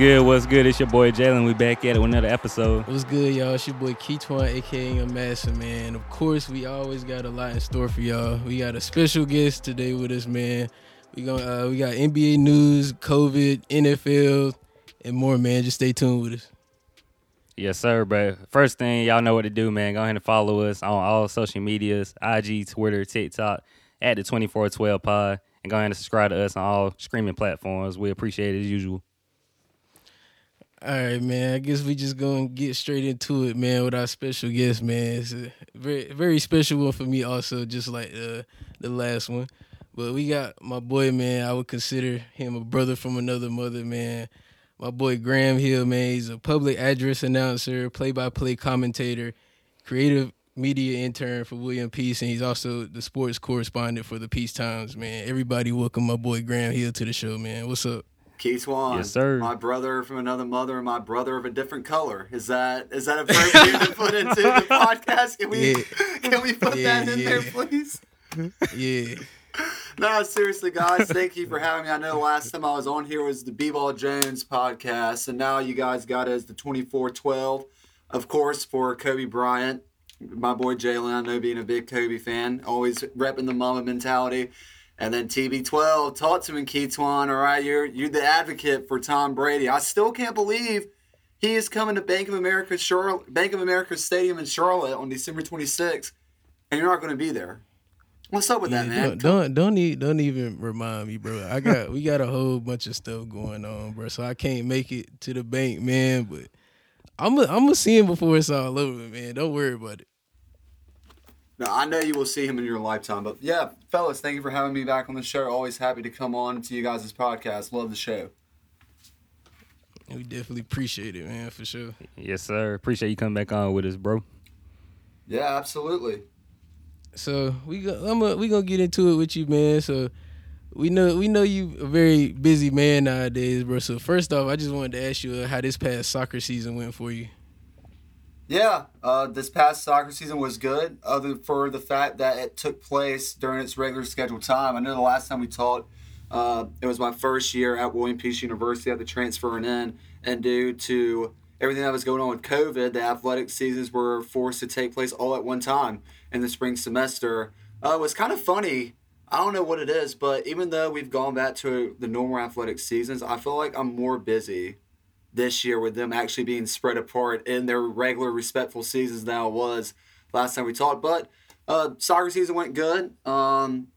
good? What's good? It's your boy Jalen. We back at it with another episode. What's good, y'all? It's your boy Keetwan, aka Young Master, man. Of course, we always got a lot in store for y'all. We got a special guest today with us, man. We gonna uh, we got NBA news, COVID, NFL, and more, man. Just stay tuned with us. Yes, sir, bro. First thing, y'all know what to do, man. Go ahead and follow us on all social medias, IG, Twitter, TikTok, at the 2412 pod. And go ahead and subscribe to us on all streaming platforms. We appreciate it as usual. All right, man. I guess we just gonna get straight into it, man, with our special guest, man. It's a very very special one for me also, just like uh, the last one. But we got my boy, man. I would consider him a brother from another mother, man. My boy Graham Hill, man. He's a public address announcer, play-by-play commentator, creative media intern for William Peace, and he's also the sports correspondent for the Peace Times, man. Everybody welcome my boy Graham Hill to the show, man. What's up? Keetwan, Yes, sir. My brother from another mother, and my brother of a different color. Is that is that appropriate to put into the podcast? Can we Yeah. can we put Yeah, that in yeah. there, please? Yeah. No, seriously, guys, thank you for having me. I know the last time I was on here was the B-Ball Jones podcast, and now you guys got it as the 2412, of course, for Kobe Bryant. My boy Jalen, I know being a big Kobe fan, always repping the Mamba mentality. And then TB12, talk to me, Keetwan. All right, you're you're the advocate for Tom Brady. I still can't believe he is coming to Bank of America Charlotte, Bank of America Stadium in Charlotte on December 26th, and you're not going to be there. What's up with that, man? Don't don't don't, e- don't even remind me, bro. I got we got a whole bunch of stuff going on, bro. So I can't make it to the bank, man. But I'm i I'm gonna see him before it's all over, man. Don't worry about it. No, I know you will see him in your lifetime. But yeah, fellas, thank you for having me back on the show. Always happy to come on to you guys' podcast. Love the show. We definitely appreciate it, man, for sure. Yes, sir. Appreciate you coming back on with us, bro. Yeah, absolutely. So we go, I'm a, we gonna get into it with you, man. So we know we know you a very busy man nowadays, bro. So first off, I just wanted to ask you uh, how this past soccer season went for you. Yeah, uh, this past soccer season was good, other for the fact that it took place during its regular scheduled time. I know the last time we talked, uh, it was my first year at William Peace University after transferring in, and due to everything that was going on with COVID, the athletic seasons were forced to take place all at one time in the spring semester. Uh, it was kind of funny. I don't know what it is, but even though we've gone back to the normal athletic seasons, I feel like I'm more busy this year with them actually being spread apart in their regular respectful seasons now was last time we talked. But uh, soccer season went good. Um,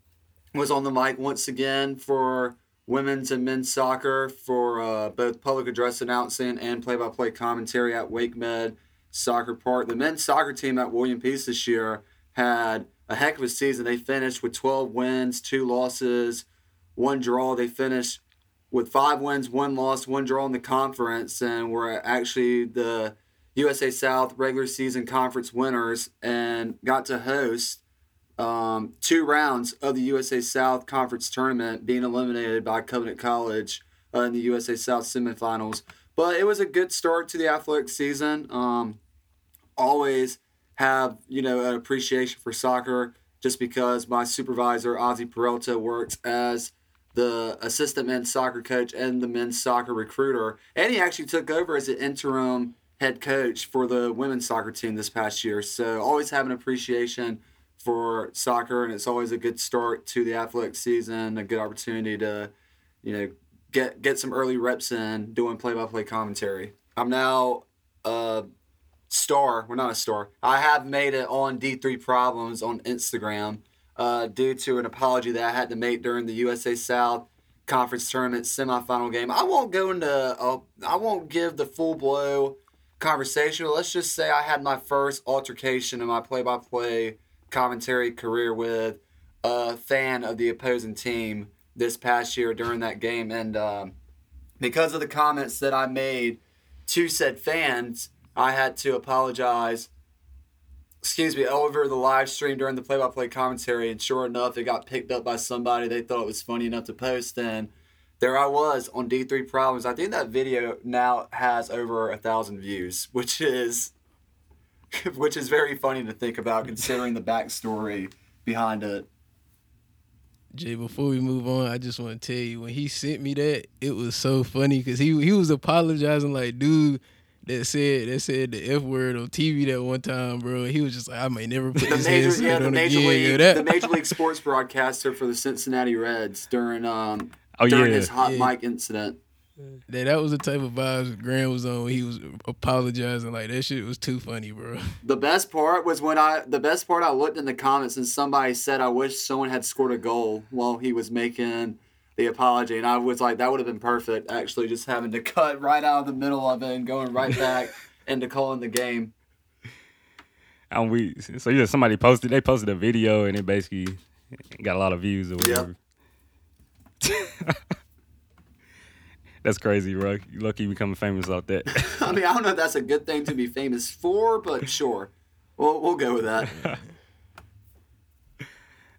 was on the mic once again for women's and men's soccer for uh, both public address announcing and play-by-play commentary at WakeMed Soccer Park. The men's soccer team at William Peace this year had a heck of a season. They finished with 12 wins, two losses, one draw. They finished with five wins, one loss, one draw in the conference, and were actually the USA South regular season conference winners and got to host um, two rounds of the USA South conference tournament, being eliminated by Covenant College uh, in the USA South semifinals. But it was a good start to the athletic season. Um, always have you know an appreciation for soccer just because my supervisor Ozzy Peralta works as the assistant men's soccer coach and the men's soccer recruiter, and he actually took over as an interim head coach for the women's soccer team this past year. So always have an appreciation for soccer, and it's always a good start to the athletic season, a good opportunity to, you know, get get some early reps in doing play-by-play commentary. I'm now a star. We're not a star. I have made it on D3 Problems on Instagram uh, due to an apology that I had to make during the USA South conference tournament semifinal game. I won't go into. Uh, I won't give the full blow conversation. Let's just say I had my first altercation in my play-by-play commentary career with a fan of the opposing team this past year during that game, and um, because of the comments that I made to said fans, I had to apologize. Excuse me, over the live stream during the play-by-play commentary, and sure enough, it got picked up by somebody. They thought it was funny enough to post, and there I was on D3 Problems. I think that video now has over a thousand views, which is which is very funny to think about considering the backstory behind it. Jay, before we move on, I just want to tell you when he sent me that, it was so funny because he he was apologizing like, dude, that said that said the f word on TV that one time, bro. He was just like, I may never put The this major, headset yeah, the on major again. league, that- the major league sports broadcaster for the Cincinnati Reds during um Oh during yeah, his hot Yeah. mic incident. that that was the type of vibes Graham was on. He was apologizing like that shit was too funny, bro. The best part was when I the best part I looked in the comments and somebody said I wish someone had scored a goal while he was making the apology and I was like that would have been perfect actually just having to cut right out of the middle of it and going right back into calling the game. and we so yeah, somebody posted they posted a video and it basically got a lot of views or Yep. whatever. That's crazy, bro. You lucky becoming famous off that. I mean I don't know if that's a good thing to be famous for but sure. We'll, we'll go with that. Uh,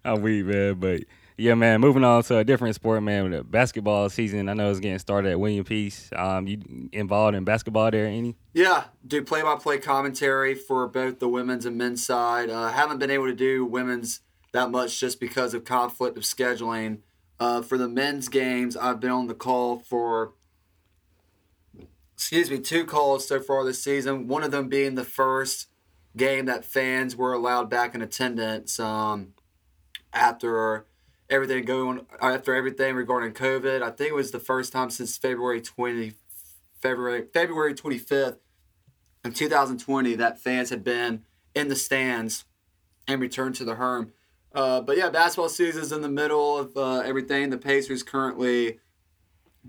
I'm weak, man. But yeah, man. Moving on to a different sport, man. The basketball season, I know it's getting started at William Peace. Um, you involved in basketball there? Any? Yeah, do play by play commentary for both the women's and men's side. Uh, haven't been able to do women's that much just because of conflict of scheduling. Uh, for the men's games, I've been on the call for, excuse me, two calls so far this season. One of them being the first game that fans were allowed back in attendance um, after everything going after everything regarding COVID. I think it was the first time since February twenty February February twenty fifth in 2020 that fans had been in the stands and returned to the Herm. Uh, but yeah, basketball season's in the middle of uh, everything. The Pacers currently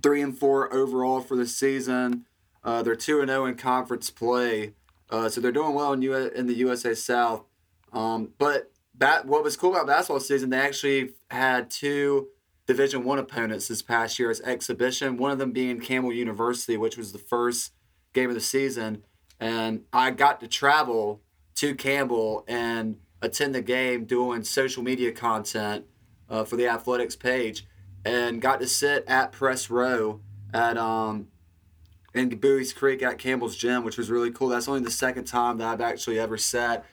three and four overall for the season. Uh, they're two and zero in conference play, uh, so they're doing well in, U- in the USA South. Um, but that what was cool about basketball season, they actually had two Division One opponents this past year as exhibition. One of them being Campbell University, which was the first game of the season, and I got to travel to Campbell and attend the game doing social media content uh, for the athletics page, and got to sit at press row at um in Buies Creek at Campbell's Gym, which was really cool. That's only the second time that I've actually ever sat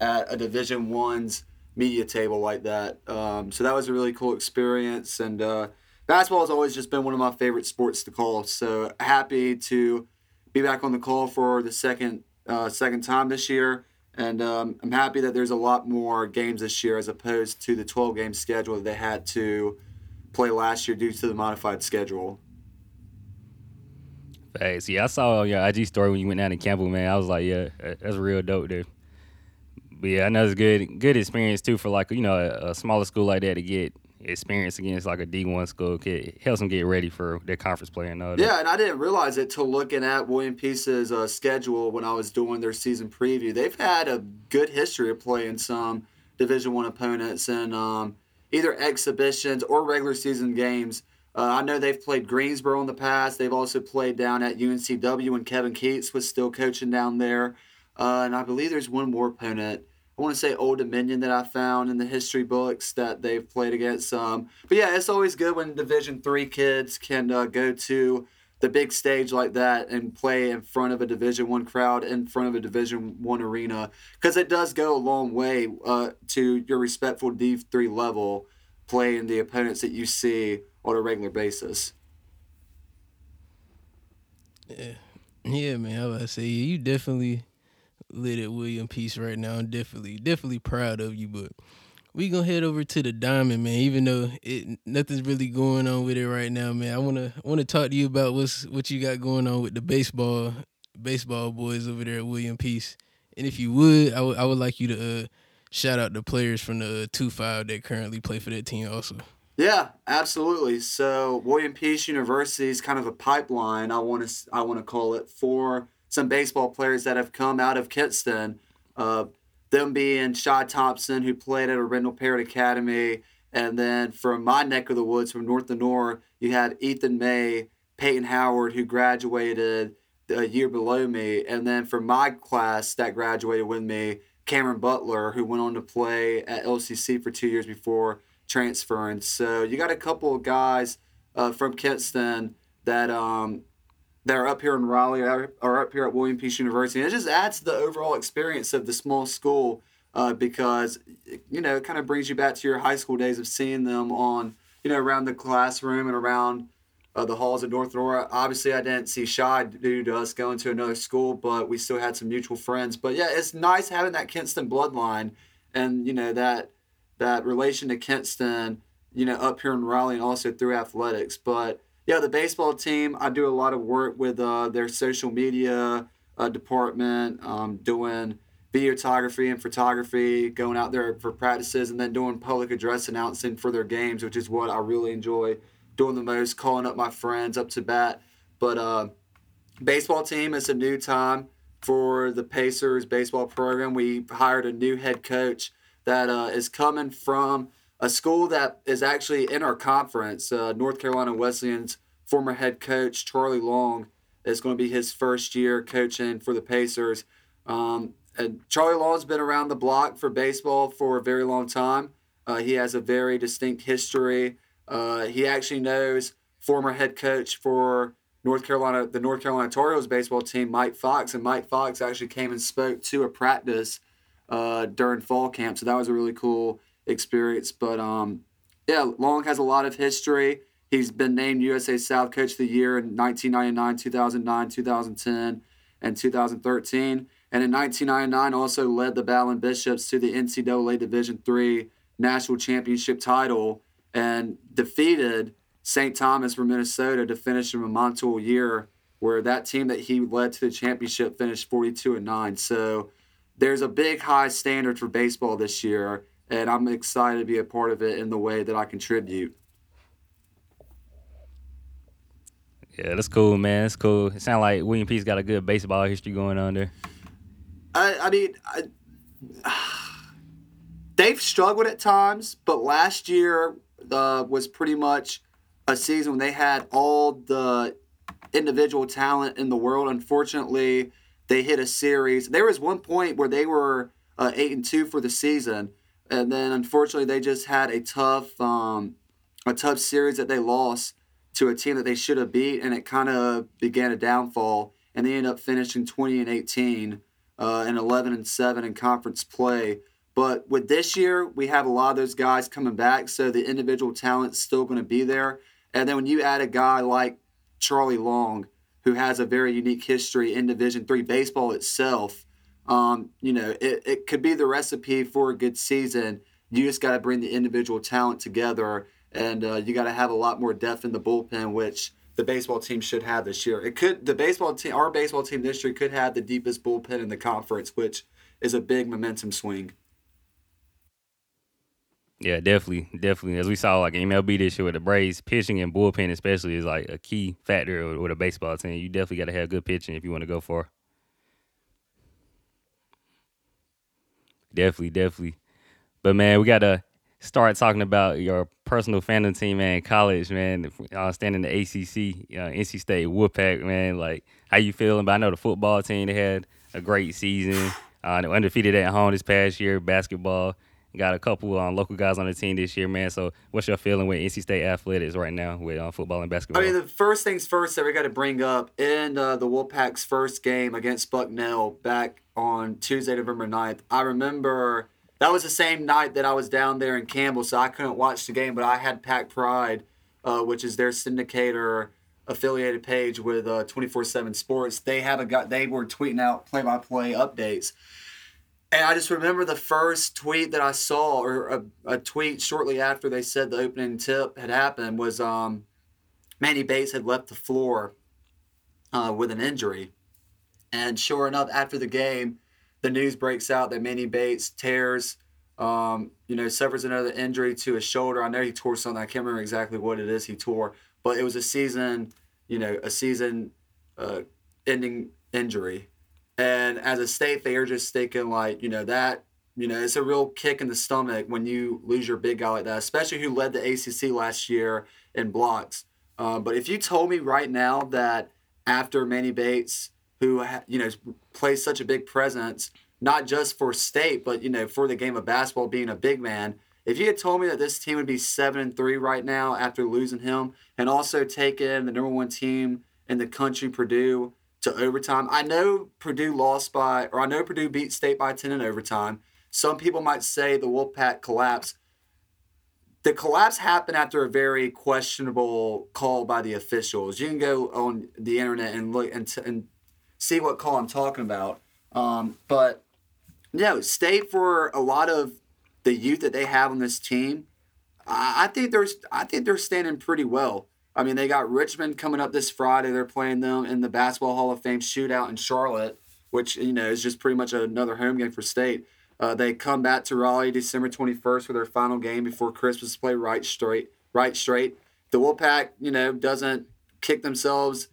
at a Division One's media table like that. Um, so that was a really cool experience. And uh, basketball has always just been one of my favorite sports to call. So happy to be back on the call for the second uh, second time this year. And um, I'm happy that there's a lot more games this year as opposed to the 12 game schedule that they had to play last year due to the modified schedule. Thanks. see, I saw your IG story when you went down to Campbell, man. I was like, yeah, that- that's real dope, dude. But yeah, I know it's good, good experience too for like you know a, a smaller school like that to get experience against like a D one school. It helps them get ready for their conference play and all that. Yeah, and I didn't realize it till looking at William Peace's uh, schedule when I was doing their season preview. They've had a good history of playing some Division One opponents in um, either exhibitions or regular season games. Uh, I know they've played Greensboro in the past. They've also played down at UNCW when Kevin Keatts was still coaching down there. Uh, and I believe there's one more opponent. I want to say Old Dominion that I found in the history books that they've played against. Um, but yeah, it's always good when Division Three kids can uh, go to the big stage like that and play in front of a Division One crowd, in front of a Division One arena, because it does go a long way uh, to your respectful D three level playing the opponents that you see on a regular basis. Yeah, yeah, man. I was say you definitely lit at William Peace right now. I'm definitely, definitely proud of you. But we gonna head over to the Diamond, man. Even though it nothing's really going on with it right now, man. I wanna I wanna talk to you about what's what you got going on with the baseball baseball boys over there at William Peace. And if you would, I would I would like you to uh, shout out the players from the two five that currently play for that team also. Yeah, absolutely. So William Peace University is kind of a pipeline. I want to I want to call it for some baseball players that have come out of Kinston. Uh, them being Shaw Thompson, who played at Arendell Parrott Academy, and then from my neck of the woods, from North to North, you have Ethan May, Peyton Howard, who graduated a year below me, and then from my class that graduated with me, Cameron Butler, who went on to play at LCC for two years before transferring. So you got a couple of guys uh, from Kinston that um, that are up here in Raleigh or up here at William Peace University. And it just adds to the overall experience of the small school uh, because you know it kind of brings you back to your high school days of seeing them on you know around the classroom and around uh, the halls of North Lenoir. Obviously, I didn't see Shy due to us going to another school, but we still had some mutual friends. But yeah, it's nice having that Kinston bloodline and you know that that relation to Kinston, you know, up here in Raleigh and also through athletics. But yeah, the baseball team, I do a lot of work with uh, their social media uh, department, um, doing videography and photography, going out there for practices, and then doing public address announcing for their games, which is what I really enjoy doing the most, calling up my friends up to bat. But uh, baseball team, it's a new time for the Pacers baseball program. We hired a new head coach that uh, is coming from a school that is actually in our conference. Uh, North Carolina Wesleyan's former head coach, Charlie Long, is going to be his first year coaching for the Pacers. Um, and Charlie Long's been around the block for baseball for a very long time. Uh, he has a very distinct history. Uh, he actually knows former head coach for North Carolina, the North Carolina Tar Heels baseball team, Mike Fox, and Mike Fox actually came and spoke to a practice uh, during fall camp, so that was a really cool experience. But um, yeah, Long has a lot of history. He's been named USA South Coach of the Year in 1999, 2009, 2010, and 2013. And in 1999, also led the Battling Bishops to the NCAA Division III National Championship title and defeated St. Thomas from Minnesota to finish in a monumental year where that team that he led to the championship finished 42 and 9. So there's a big high standard for baseball this year, and I'm excited to be a part of it in the way that I contribute. Yeah, that's cool, man. That's cool. It sounds like William Peace got a good baseball history going on there. I, I mean, I, they've struggled at times, but last year uh, was pretty much a season when they had all the individual talent in the world. Unfortunately, they hit a series. There was one point where they were uh, eight and two for the season, and then unfortunately they just had a tough, um, a tough series that they lost to a team that they should have beat, and it kind of began a downfall. And they ended up finishing twenty and eighteen uh, and eleven and seven in conference play. But with this year, we have a lot of those guys coming back, so the individual talent's still going to be there. And then when you add a guy like Charlie Long, who has a very unique history in Division Three baseball itself, um, you know, it, it could be the recipe for a good season. You just got to bring the individual talent together, and uh, you got to have a lot more depth in the bullpen, which the baseball team should have this year. It could the baseball team, our baseball team this year could have the deepest bullpen in the conference, which is a big momentum swing. Yeah, definitely, definitely. As we saw, like MLB this year with the Braves, pitching and bullpen especially is like a key factor with a baseball team. You definitely got to have good pitching if you want to go far. Definitely, definitely. But man, we got to start talking about your personal fandom team, man. College, man. Uh, standing the ACC, uh, NC State Wolfpack, man. Like, how you feeling? But I know the football team they had a great season. Uh, they undefeated at home this past year. Basketball Got a couple um, local guys on the team this year, man. So, what's your feeling with NC State athletics right now with uh, football and basketball? I mean, the first things first that we got to bring up in uh, the Wolfpack's first game against Bucknell back on Tuesday, November 9th. I remember that was the same night that I was down there in Campbell, so I couldn't watch the game, but I had Pack Pride, uh, which is their syndicator affiliated page with uh, 24/7 Sports. They haven't got. They were tweeting out play-by-play updates. And I just remember the first tweet that I saw, or a, a, tweet shortly after they said the opening tip had happened, was um, Manny Bates had left the floor uh, with an injury. And sure enough, after the game, the news breaks out that Manny Bates tears, um, you know, suffers another injury to his shoulder. I know he tore something. I can't remember exactly what it is he tore, but it was a season, you know, a season uh, ending injury. And as a state fan, you're just thinking like, you know, that, you know, it's a real kick in the stomach when you lose your big guy like that, especially who led the ACC last year in blocks. Uh, but if you told me right now that after Manny Bates, who you know plays such a big presence, not just for state, but you know for the game of basketball, being a big man. If you had told me that this team would be seven and three right now after losing him, and also taking the number one team in the country, Purdue, to overtime. I know Purdue lost by, or I know Purdue beat State by 10 in overtime. some people might say the Wolfpack collapse. The collapse happened after a very questionable call by the officials. You can go on the internet and look and, t- and see what call I'm talking about. Um, but no, State for a lot of the youth that they have on this team, I, I think there's I think they're standing pretty well. I mean, they got Richmond coming up this Friday. They're playing them in the Basketball Hall of Fame shootout in Charlotte, which you know is just pretty much another home game for State. Uh, they come back to Raleigh December 21st for their final game before Christmas. Play right straight, right straight. The Wolfpack, you know, doesn't kick themselves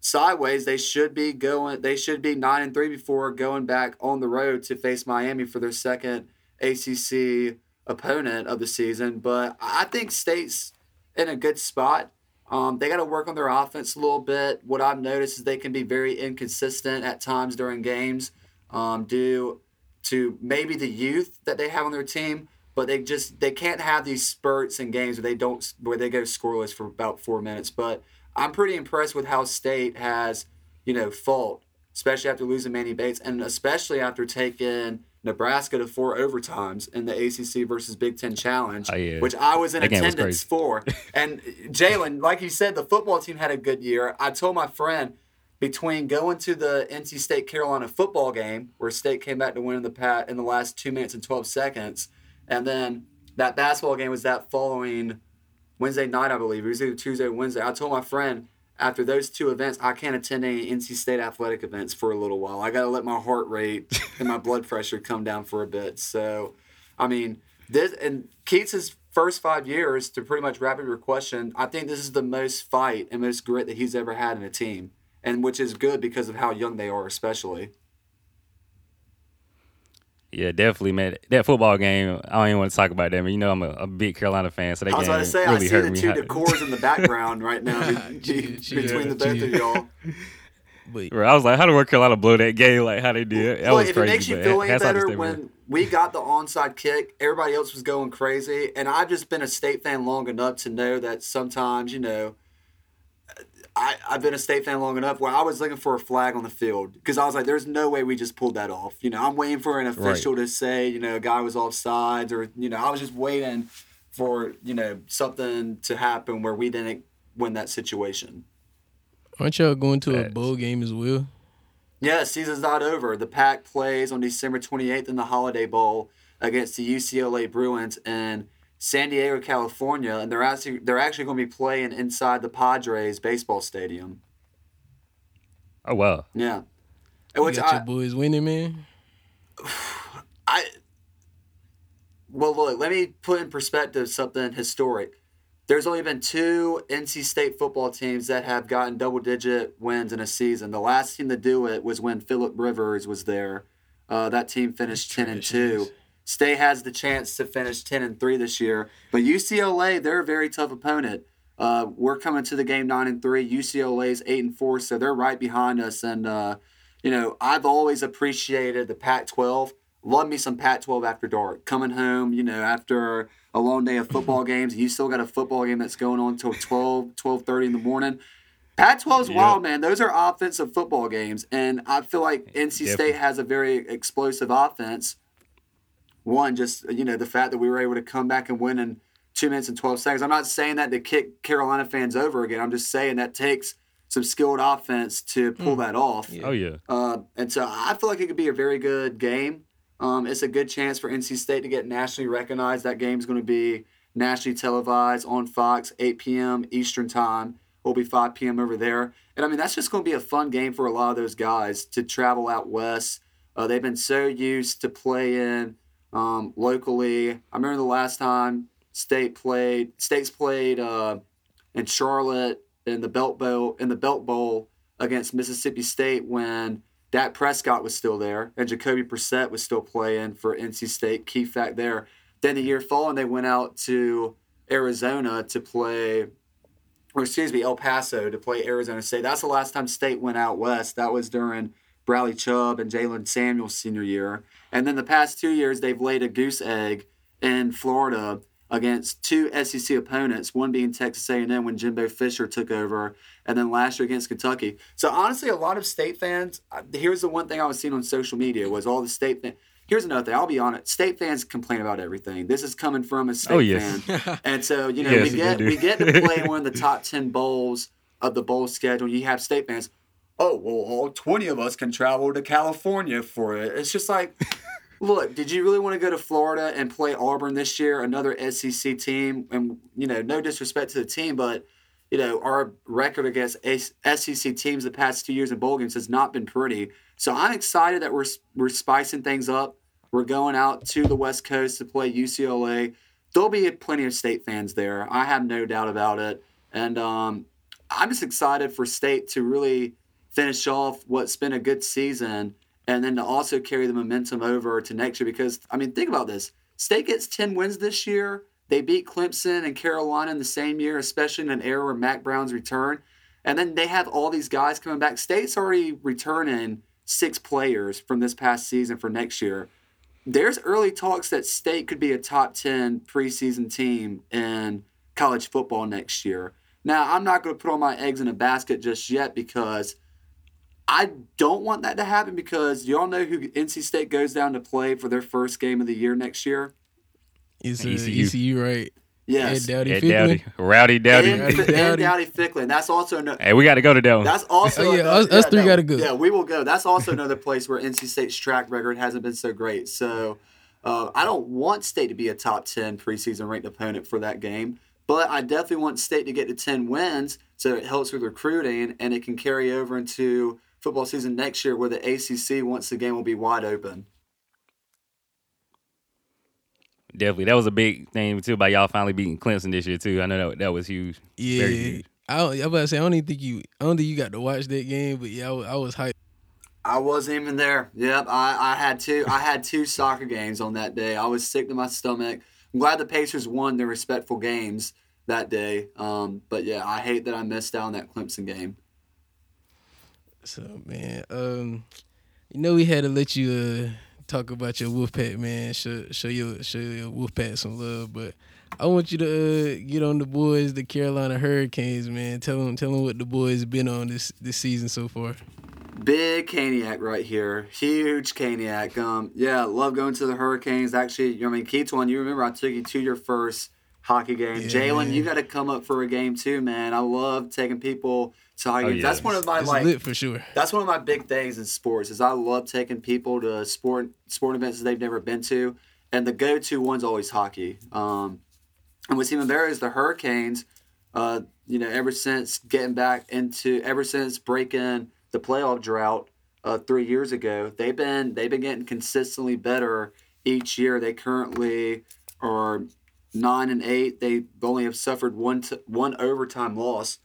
sideways. They should be going. They should be nine and three before going back on the road to face Miami for their second ACC opponent of the season. But I think State's in a good spot. Um, they got to work on their offense a little bit. What I've noticed is they can be very inconsistent at times during games, um, due to maybe the youth that they have on their team. But they just they can't have these spurts in games where they don't where they go scoreless for about four minutes. But I'm pretty impressed with how State has, you know, fought, especially after losing Manny Bates, and especially after taking Nebraska to four overtimes in the ACC versus Big Ten Challenge, Oh, yeah. which I was in That game was attendance for. And Jalen, like you said, the football team had a good year. I told my friend between going to the NC State Carolina football game, where State came back to win in the pat in the last two minutes and twelve seconds, and then that basketball game was that following Wednesday night, I believe. It was either Tuesday or Wednesday. I told my friend after those two events, I can't attend any NC State athletic events for a little while. I got to let my heart rate and my blood pressure come down for a bit. So, I mean, this and Keatts's first five years, to pretty much wrap up your question, I think this is the most fight and most grit that he's ever had in a team, and which is good because of how young they are, especially. Yeah, definitely, man. That football game, I don't even want to talk about that, man. You know, I'm a, a big Carolina fan, so that I was game about to say, really I see hurt the two How- decors in the background right now be- Chill, chill, between the both of y'all. But Bro, I was like, how did North Carolina blow that game like how they did? That Well, was if crazy. it makes you feel any hats off to better, State, man. when we got the onside kick, everybody else was going crazy, and I've just been a state fan long enough to know that sometimes, you know, I I've been a state fan long enough where I was looking for a flag on the field because I was like, there's no way we just pulled that off. You know, I'm waiting for an official to say, you know, a guy was offsides, or you know, I was just waiting for you know something to happen where we didn't win that situation. aren't y'all going to a bowl game as well? Yeah, season's not over. The Pack plays on December 28th in the Holiday Bowl against the UCLA Bruins in San Diego, California, and they're actually they're actually going to be playing inside the Padres baseball stadium. Oh wow. Yeah, You which got I, your boys winning, man. I well look. Let me put in perspective something historic. There's only been two NC State football teams that have gotten double digit wins in a season. The last team to do it was when Philip Rivers was there. Uh, that team finished ten and two. State has the chance to finish ten and three this year, but UCLA they're a very tough opponent. Uh, we're coming to the game nine and three. UCLA's eight and four, so they're right behind us. And uh, you know, I've always appreciated the Pac-12. Love me some Pac-12 after dark. Coming home, you know, after a long day of football games, you still got a football game that's going on till 12, 12.30 in the morning. Pac-12's Yeah. wild, man. Those are offensive football games, and I feel like NC State has a very explosive offense. One, just you know, the fact that we were able to come back and win in two minutes and twelve seconds. I'm not saying that to kick Carolina fans over again. I'm just saying that takes some skilled offense to pull that off. Oh yeah. Uh, and so I feel like it could be a very good game. Um, it's a good chance for NC State to get nationally recognized. That game is going to be nationally televised on Fox, 8 p.m. Eastern Time. Will be 5 p.m. over there. And I mean, that's just going to be a fun game for a lot of those guys to travel out west. Uh, they've been so used to playing um, locally. I remember the last time State played. State's played uh, in Charlotte in the Belk Bowl in the Belk Bowl against Mississippi State when Dak Prescott was still there and Jacoby Brissett was still playing for NC State. Key fact there. Then the year following, they went out to Arizona to play, or excuse me, El Paso to play Arizona State. That's the last time State went out west. That was during Bradley Chubb and Jaylen Samuels' senior year. And then the past two years, they've laid a goose egg in Florida against two SEC opponents, one being Texas A&M when Jimbo Fisher took over, and then last year against Kentucky. So honestly, a lot of state fans. Here's the one thing I was seeing on social media was all the state fans. here's another thing. I'll be honest. State fans complain about everything. This is coming from a state Oh, yes. fan, and so you know Yes, we get we get to play one of the top ten bowls of the bowl schedule. You have state fans. Oh well, all twenty of us can travel to California for it. It's just like. Look, did you really want to go to Florida and play Auburn this year, another SEC team? And you know, no disrespect to the team, but you know, our record against SEC teams the past two years in bowl games has not been pretty. So I'm excited that we're we're spicing things up. We're going out to the West Coast to play UCLA. There'll be plenty of state fans there. I have no doubt about it. And um, I'm just excited for state to really finish off what's been a good season and then to also carry the momentum over to next year because I mean think about this. State gets 10 wins this year. They beat Clemson and Carolina in the same year, especially in an era where Mack Brown's return. And then they have all these guys coming back. State's already returning six players from this past season for next year. There's early talks that State could be a top 10 preseason team in college football next year. Now, I'm not going to put all my eggs in a basket just yet because I don't want that to happen because y'all know who NC State goes down to play for their first game of the year next year? It's uh, ECU. ECU. right? Yes. Ed Dowdy Ed Dowdy, Rowdy Dowdy. And, Dowdy. and Dowdy. Dowdy-Ficklen. That's also no. Hey, we got to go to that one. That's also Oh, yeah, another- us- us three gotta go. Yeah, we will go. That's also another place where NC State's track record hasn't been so great. So uh, I don't want State to be a top ten preseason ranked opponent for that game, but I definitely want State to get to ten wins so it helps with recruiting and it can carry over into football season next year where the ACC once again will be wide open. Definitely, that was a big thing too. By y'all finally beating Clemson this year too. I know that that was huge. Yeah, Very huge. I don't, I about to say I don't even think you I don't think you got to watch that game, but yeah, I, was- I was hyped. I wasn't even there. Yep, I, I had two. I had two soccer games on that day. I was sick to my stomach. I'm glad the Pacers won their respectful games that day. Um, but yeah, I hate that I missed out on that Clemson game. So man, um, you know we had to let you uh talk about your wolf pack, man. Show show your show your Wolfpack some love, but I want you to uh, get on the boys, the Carolina Hurricanes, man. Tell them tell them what the boys been on this this season so far. Big Caniac right here. Huge Caniac. Um, yeah, love going to the Hurricanes. Actually, you know, I mean, Keaton, you remember I took you to your first hockey game. Yeah, Jalen, you got to come up for a game too, man. I love taking people to hockey Oh, games. That's one of my It's like lit for sure. That's one of my big things in sports is I love taking people to sport sport events that they've never been to, and the go to one's always hockey. Um, and what's even better is the Hurricanes. Uh, you know, ever since getting back into, ever since breaking the playoff drought uh, three years ago, they've been they've been getting consistently better each year. They currently are nine and eight. They only have suffered one t- one overtime loss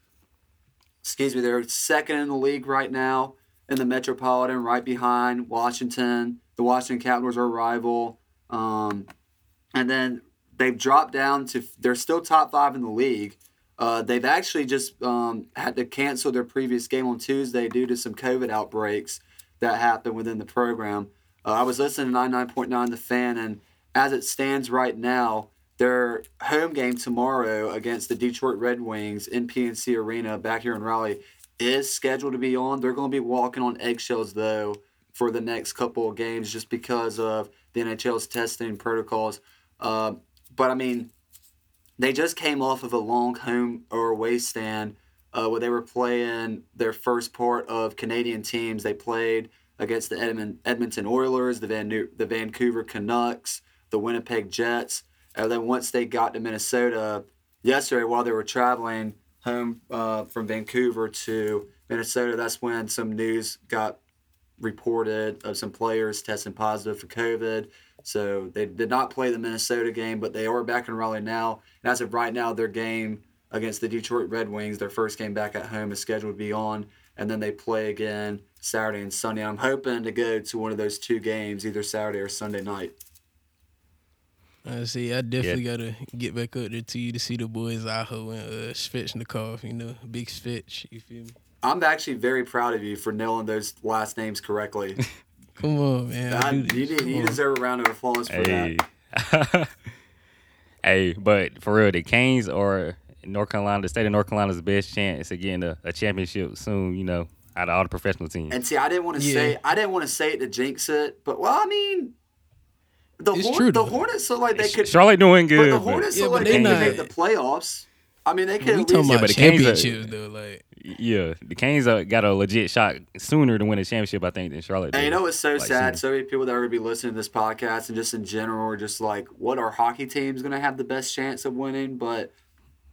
excuse me, they're second in the league right now in the Metropolitan, right behind Washington. The Washington Capitals are a rival. Um, and then they've dropped down to, they're still top five in the league. Uh, they've actually just um, had to cancel their previous game on Tuesday due to some COVID outbreaks that happened within the program. Uh, I was listening to 99.9 The Fan, and as it stands right now, their home game tomorrow against the Detroit Red Wings in PNC Arena back here in Raleigh is scheduled to be on. They're going to be walking on eggshells though for the next couple of games just because of the NHL's testing protocols. Uh, but I mean, they just came off of a long home or away stand uh, where they were playing their first part of Canadian teams. They played against the Edmon- Edmonton Oilers, the Van- the Vancouver Canucks, the Winnipeg Jets. And then once they got to Minnesota yesterday, while they were traveling home uh, from Vancouver to Minnesota, that's when some news got reported of some players testing positive for COVID. So they did not play the Minnesota game, but they are back in Raleigh now. And as of right now, their game against the Detroit Red Wings, their first game back at home, is scheduled to be on. And then they play again Saturday and Sunday. I'm hoping to go to one of those two games, either Saturday or Sunday night. I see. I definitely gotta get back up there to you to see the boys Aho and uh, Svechnikov. You know, big Svech. You feel me? I'm actually very proud of you for nailing those last names correctly. Come on, man. I I- do you, this. you on. deserve a round of applause for Hey. that. hey, but for real, the Canes or North Carolina, the state of North Carolina's best chance of getting a, a championship soon. You know, out of all the professional teams. And see, I didn't want to Yeah. say I didn't want to say it to jinx it, but well, I mean, The, It's Hor- true, the though. Hornets look like they could. Charlotte doing But good. the Hornets Yeah, look but like they they could not- make the playoffs. I mean, they could. We at talking least- Yeah, about but the Canes are- championships though. Like yeah, the Canes uh, got a legit shot sooner to win a championship, I think, than Charlotte. And you did. know it's so Like, sad? sooner. So many people that are going to be listening to this podcast and just in general are just like, what are hockey teams going to have the best chance of winning? But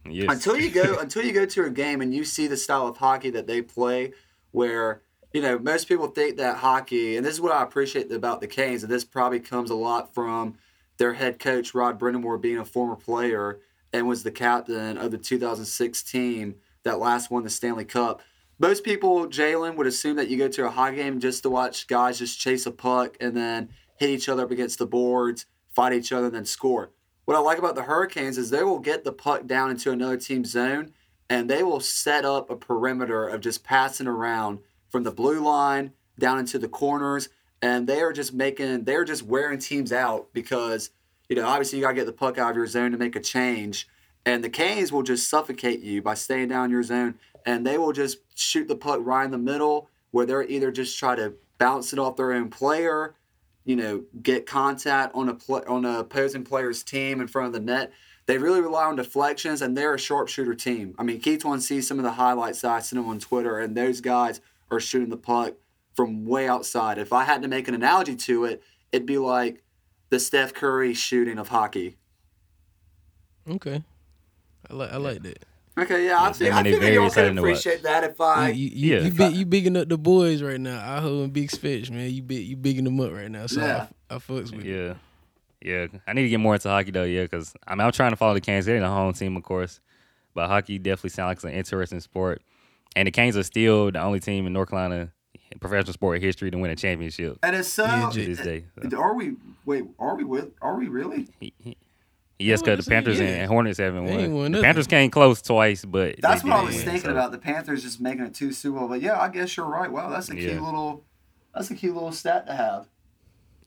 Yes. until you go until you go to a game and you see the style of hockey that they play where you know most people think that hockey and this is what i appreciate about the canes and this probably comes a lot from their head coach rod brind'amour being a former player and was the captain of the 2006 team that last won the stanley cup. Most people jalen would assume that you go to a hockey game just to watch guys just chase a puck and then hit each other up against the boards fight each other and then score. What I like about the Hurricanes is they will get the puck down into another team's zone and they will set up a perimeter of just passing around from the blue line down into the corners. And they are just making, they're just wearing teams out because, you know, obviously you got to get the puck out of your zone to make a change. And the Canes will just suffocate you by staying down your zone and they will just shoot the puck right in the middle where they're either just try to bounce it off their own player you know, get contact on a pl- on a opposing player's team in front of the net. They really rely on deflections, and they're a sharpshooter team. I mean, Keetwan sees some of the highlights that I sent him on Twitter, and those guys are shooting the puck from way outside. If I had to make an analogy to it, it'd be like the Steph Curry shooting of hockey. okay, I like I like that. Okay, yeah, I think I I think y'all can exciting to appreciate that if I. you you, yeah. you, big, you bigging up the boys right now. Aho and Big fish, man. You big you bigging them up right now. So Yeah. I, I fucks with it. Yeah. Yeah. I need to get more into hockey though, yeah, because I mean I'm trying to follow the Canes They're the home team, of course. But hockey definitely sounds like an interesting sport. And the Canes are still the only team in North Carolina in professional sport history to win a championship and it's so. Yeah, to this day. So, Are we? Wait, are we with? Are we really? Yes, because the Panthers saying, yeah. and Hornets haven't won. won the. Panthers came close twice, but That's they what I didn't was win, thinking so- about. The Panthers just making it two Super Bowl. But yeah, I guess you're right. Wow, that's a key Yeah. little. That's a key little stat to have.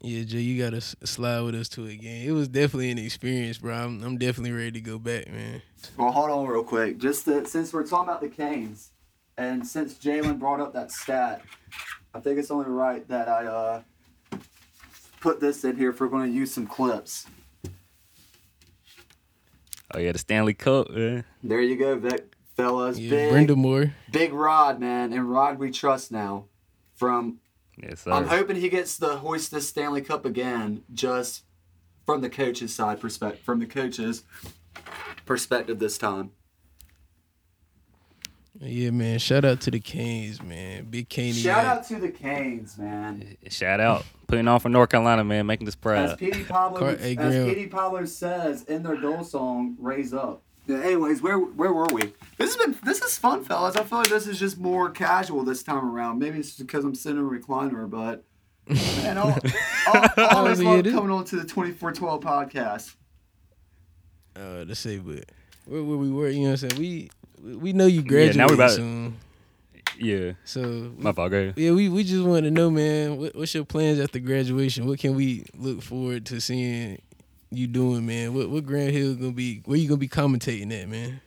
Yeah, Jay, you gotta slide with us to a game. It was definitely an experience, bro. I'm, I'm definitely ready to go back, man. Well, hold on real quick. Just that since we're talking about the Canes, and since Jalen brought up that stat, I think it's only right that I uh, put this in here if we're going to use some clips. Oh yeah, the Stanley Cup. Yeah. There you go, Vic, fellas. Yeah, big, Brind'Amour. big Rod, man, and Rod we trust now. From Yes, sir. I'm hoping he gets the hoist this Stanley Cup again, just from the coach's side perspective. From the coach's perspective this time. Yeah, man. Shout out to the Canes, man. Big Caney. Shout out to the Canes, man. Shout out, putting on for North Carolina, man, making us As proud. Petey Pablo, Car- as hey, Graham. Petey Pablo says in their goal song, "Raise Up." Yeah, anyways, where where were we? This has been this is fun, fellas. I feel like this is just more casual this time around. Maybe it's because I'm sitting in a recliner, but man, I'll, I'll, I'll always love coming on to the 2412 podcast. Uh, to say, but where, where we were, you know what I'm saying? We we know you Yeah, graduating now we about- soon, Yeah, so my fault. Go yeah, we, we just want to know, man. What, what's your plans after graduation? What can we look forward to seeing you doing, man? What what Graham Hill gonna be? Where you gonna be commentating at, man?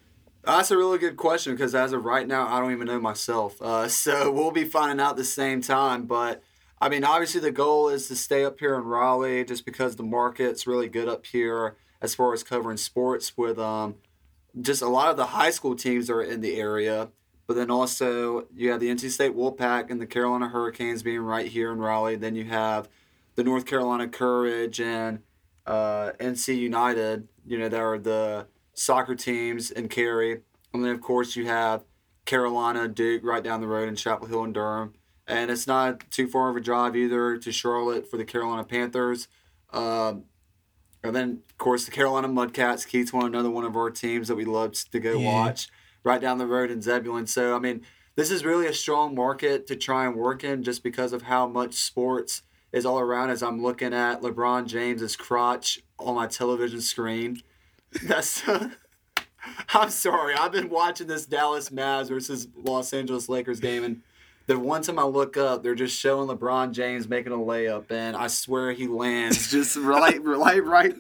That's a really good question because as of right now, I don't even know myself. Uh, so we'll be finding out the same time. But I mean, obviously, the goal is to stay up here in Raleigh just because the market's really good up here as far as covering sports with um, just a lot of the high school teams are in the area. But then also, you have the NC State Wolfpack and the Carolina Hurricanes being right here in Raleigh. Then you have the North Carolina Courage and uh, NC United, you know, there are the soccer teams in Cary. And then, of course, you have Carolina, Duke right down the road in Chapel Hill and Durham. And it's not too far of a drive either to Charlotte for the Carolina Panthers. Um, and then, of course, the Carolina Mudcats, Keith's one, another one of our teams that we love to go Yeah. watch right down the road in Zebulon. So, I mean, this is really a strong market to try and work in just because of how much sports is all around as I'm looking at LeBron James's crotch on my television screen. That's I'm sorry. I've been watching this Dallas Mavs versus Los Angeles Lakers game and the one time I look up, they're just showing LeBron James making a layup, and I swear he lands just right, right, right.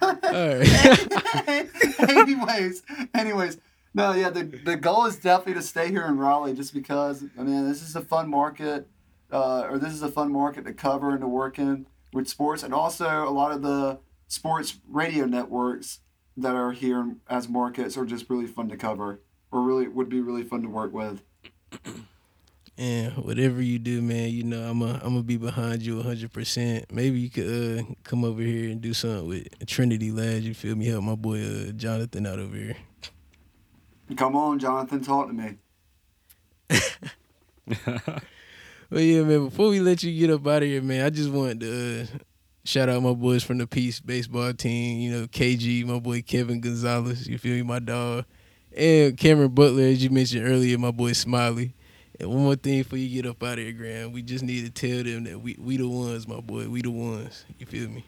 All right. anyways, anyways, no, yeah, the the goal is definitely to stay here in Raleigh, just because I mean this is a fun market. uh, or this is a fun market to cover and to work in with sports, and also a lot of the sports radio networks that are here as markets are just really fun to cover, or really would be really fun to work with. And whatever you do, man, you know I'm a, I'm gonna be behind you 100. percent Maybe you could uh, come over here and do something with Trinity Lads. You feel me? Help my boy uh, Jonathan out over here. Come on, Jonathan, talk to me. Well, yeah, man. Before we let you get up out of here, man, I just wanted to uh, shout out my boys from the Peace baseball team. You know, KG, my boy Kevin Gonzalez. You feel me, my dog, and Cameron Butler, as you mentioned earlier, my boy Smiley. And one more thing before you get up out of here, Graham, we just need to tell them that we we the ones, my boy. We the ones. You feel me?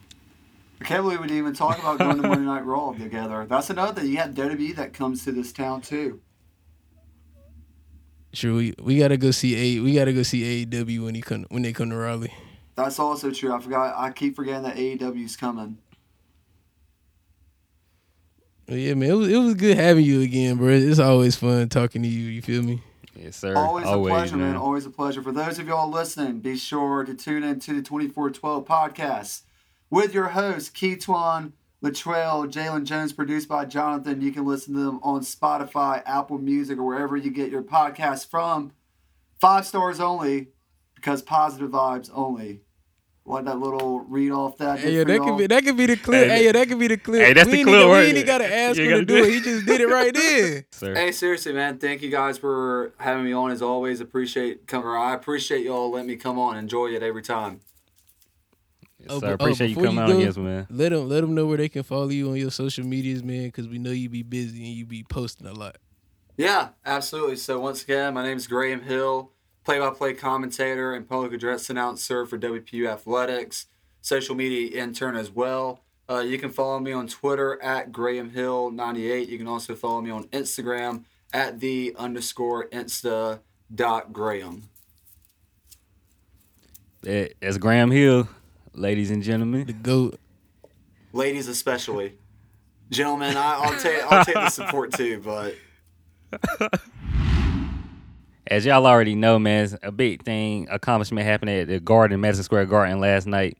I can't believe we didn't even talk about going to Monday Night Raw together. That's another thing. You have WWE that comes to this town too. Sure, we, we gotta go see a we gotta go see AEW when he come when they come to Raleigh. That's also true. I forgot. I keep forgetting that AEW's coming. Yeah, man, it was, it was good having you again, bro. It's always fun talking to you. You feel me? Yes, sir. Always, Always, a pleasure, man. man. Always a pleasure. For those of y'all listening, be sure to tune in to the 2412 podcast with your host, Keetwan Latrell, Jalen Jones, produced by Jonathan. You can listen to them on Spotify, Apple Music, or wherever you get your podcasts from. Five stars only, because positive vibes only. Like that little read off that. Hey, yeah, that y'all. could be that could be the clip. Hey, Hey, yeah, that could be the clip. Hey, that's we the ain't clip even- right We ain't there. even gotta ask him to do do it. it. He just did it right then. Sir. Hey, seriously, man. Thank you guys for having me on. As always, appreciate coming. I appreciate y'all letting me come on. Enjoy it every time. Yes, Oh, sir. but- oh, Appreciate you coming you on. go- Yes, man. Let them let them know where they can follow you on your social medias, man, because we know you be busy and you be posting a lot. Yeah, absolutely. So once again, my name is Graham Hill, play-by-play commentator and public address announcer for WPU Athletics, social media intern as well. Uh, you can follow me on Twitter at Graham Hill 98. You can also follow me on Instagram at the underscore insta dot Graham. That- That's Graham Hill, ladies and gentlemen. The goat. Ladies especially. Gentlemen, I, I'll take I'll take the support too, but As y'all already know, man, a big thing accomplishment happened at the Garden, Madison Square Garden last night.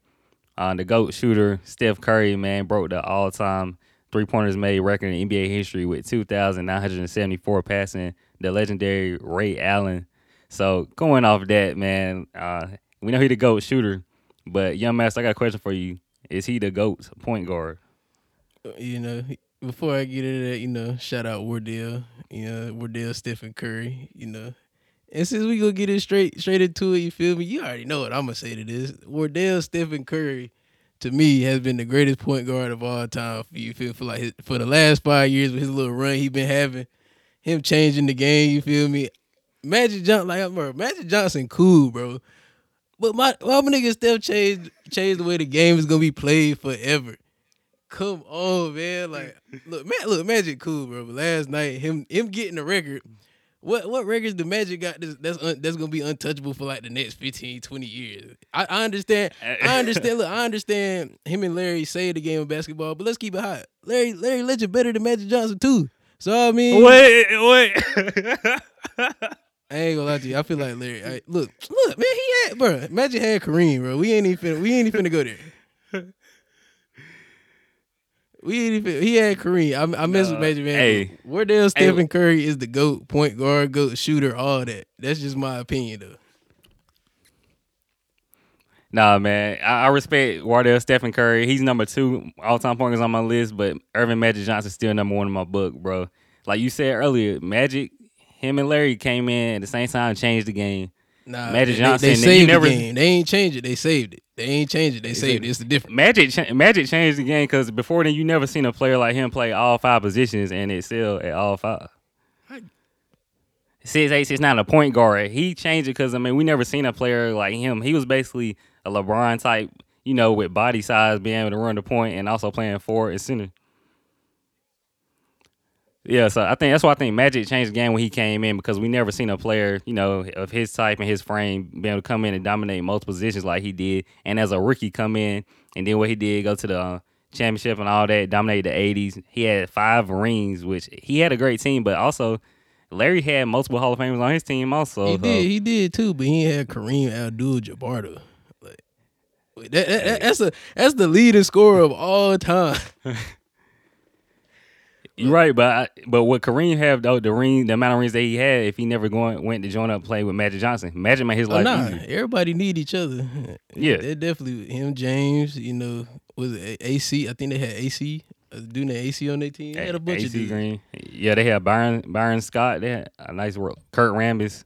Uh, the GOAT shooter, Steph Curry, man, broke the all time three pointers made record in NBA history with 2,974 passing the legendary Ray Allen. So going off that, man, uh, we know he the GOAT shooter, but young master, I got a question for you. Is he the GOAT point guard? You know, before I get into that, you know, shout out Wardell, you know, Wardell, Stephen Curry, you know. And since we gonna get it straight straight into it, you feel me? You already know what I'm gonna say to this. Wardell Stephen Curry, to me, has been the greatest point guard of all time. For you feel for like his, for the last five years with his little run he been having, him changing the game. You feel me? Magic Johnson, like bro, Magic Johnson, cool, bro. But my my nigga Steph changed changed the way the game is gonna be played forever. Come on, man. Like, look, man, look, Magic cool, bro. But last night, him him getting the record. What what records the Magic got that's that's, un, that's gonna be untouchable for like the next 15, 20 years? I, I understand. I understand. Look, I understand. Him and Larry say the game of basketball, but let's keep it hot. Larry Larry Legend better than Magic Johnson too. So I mean, Wait, wait. I ain't gonna lie to you. I feel like Larry. I, look, look, man. He had, bro. Magic had Kareem, bro. We ain't even. Finna, we ain't even finna go there. We ain't even. He had Kareem. I, I mess with Nah, Magic man. hey. Wardell Stephen Curry is the goat point guard, goat shooter, all that. That's just my opinion, though. Nah, man. I, I respect Wardell Stephen Curry. He's number two all time pointers on my list, but Earvin Magic Johnson's still number one in my book, bro. Like you said earlier, Magic, him and Larry came in at the same time, and changed the game. Nah, Magic they, Johnson, They, they saved never- the game. They ain't changed it. They saved it. They ain't changed it. They saved it. It's the difference. Magic, cha- Magic changed the game because before then you never seen a player like him play all five positions and excel at all five. Six eight six nine, a point guard. He changed it because I mean we never seen a player like him. He was basically a LeBron type, you know, with body size, being able to run the point and also playing forward and center. Yeah, so I think that's why I think Magic changed the game when he came in because we never seen a player, you know, of his type and his frame being able to come in and dominate multiple positions like he did. And as a rookie, come in and then what he did, go to the uh, championship and all that, dominated the '80s. He had five rings, which he had a great team, but also Larry had multiple Hall of Famers on his team also. He so- did, he did too, but he had Kareem Abdul-Jabbar. Like that, that- that- that's a that's the leading scorer of all time. You're right, but I, but what Kareem have though the ring, the amount of rings that he had, if he never going went to join up play with Magic Johnson, Magic made his Oh, life nah, easier. everybody need each other. Yeah. they definitely him, James. You know, was it AC? I think they had AC. Doing the AC on their team. They had a bunch AC of dudes. Green. Yeah, they had Byron Byron Scott. They had a nice work. Kurt Rambis.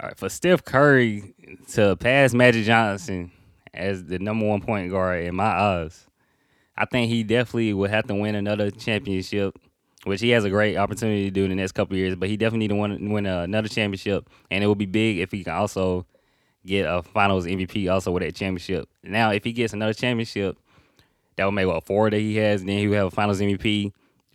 All right, for Steph Curry to pass Magic Johnson as the number one point guard in my eyes, I think he definitely would have to win another championship, which he has a great opportunity to do in the next couple of years. But he definitely need to win, win another championship, and it would be big if he can also get a Finals MVP also with that championship. Now, if he gets another championship, that would make what four that he has. Then he would have a Finals MVP,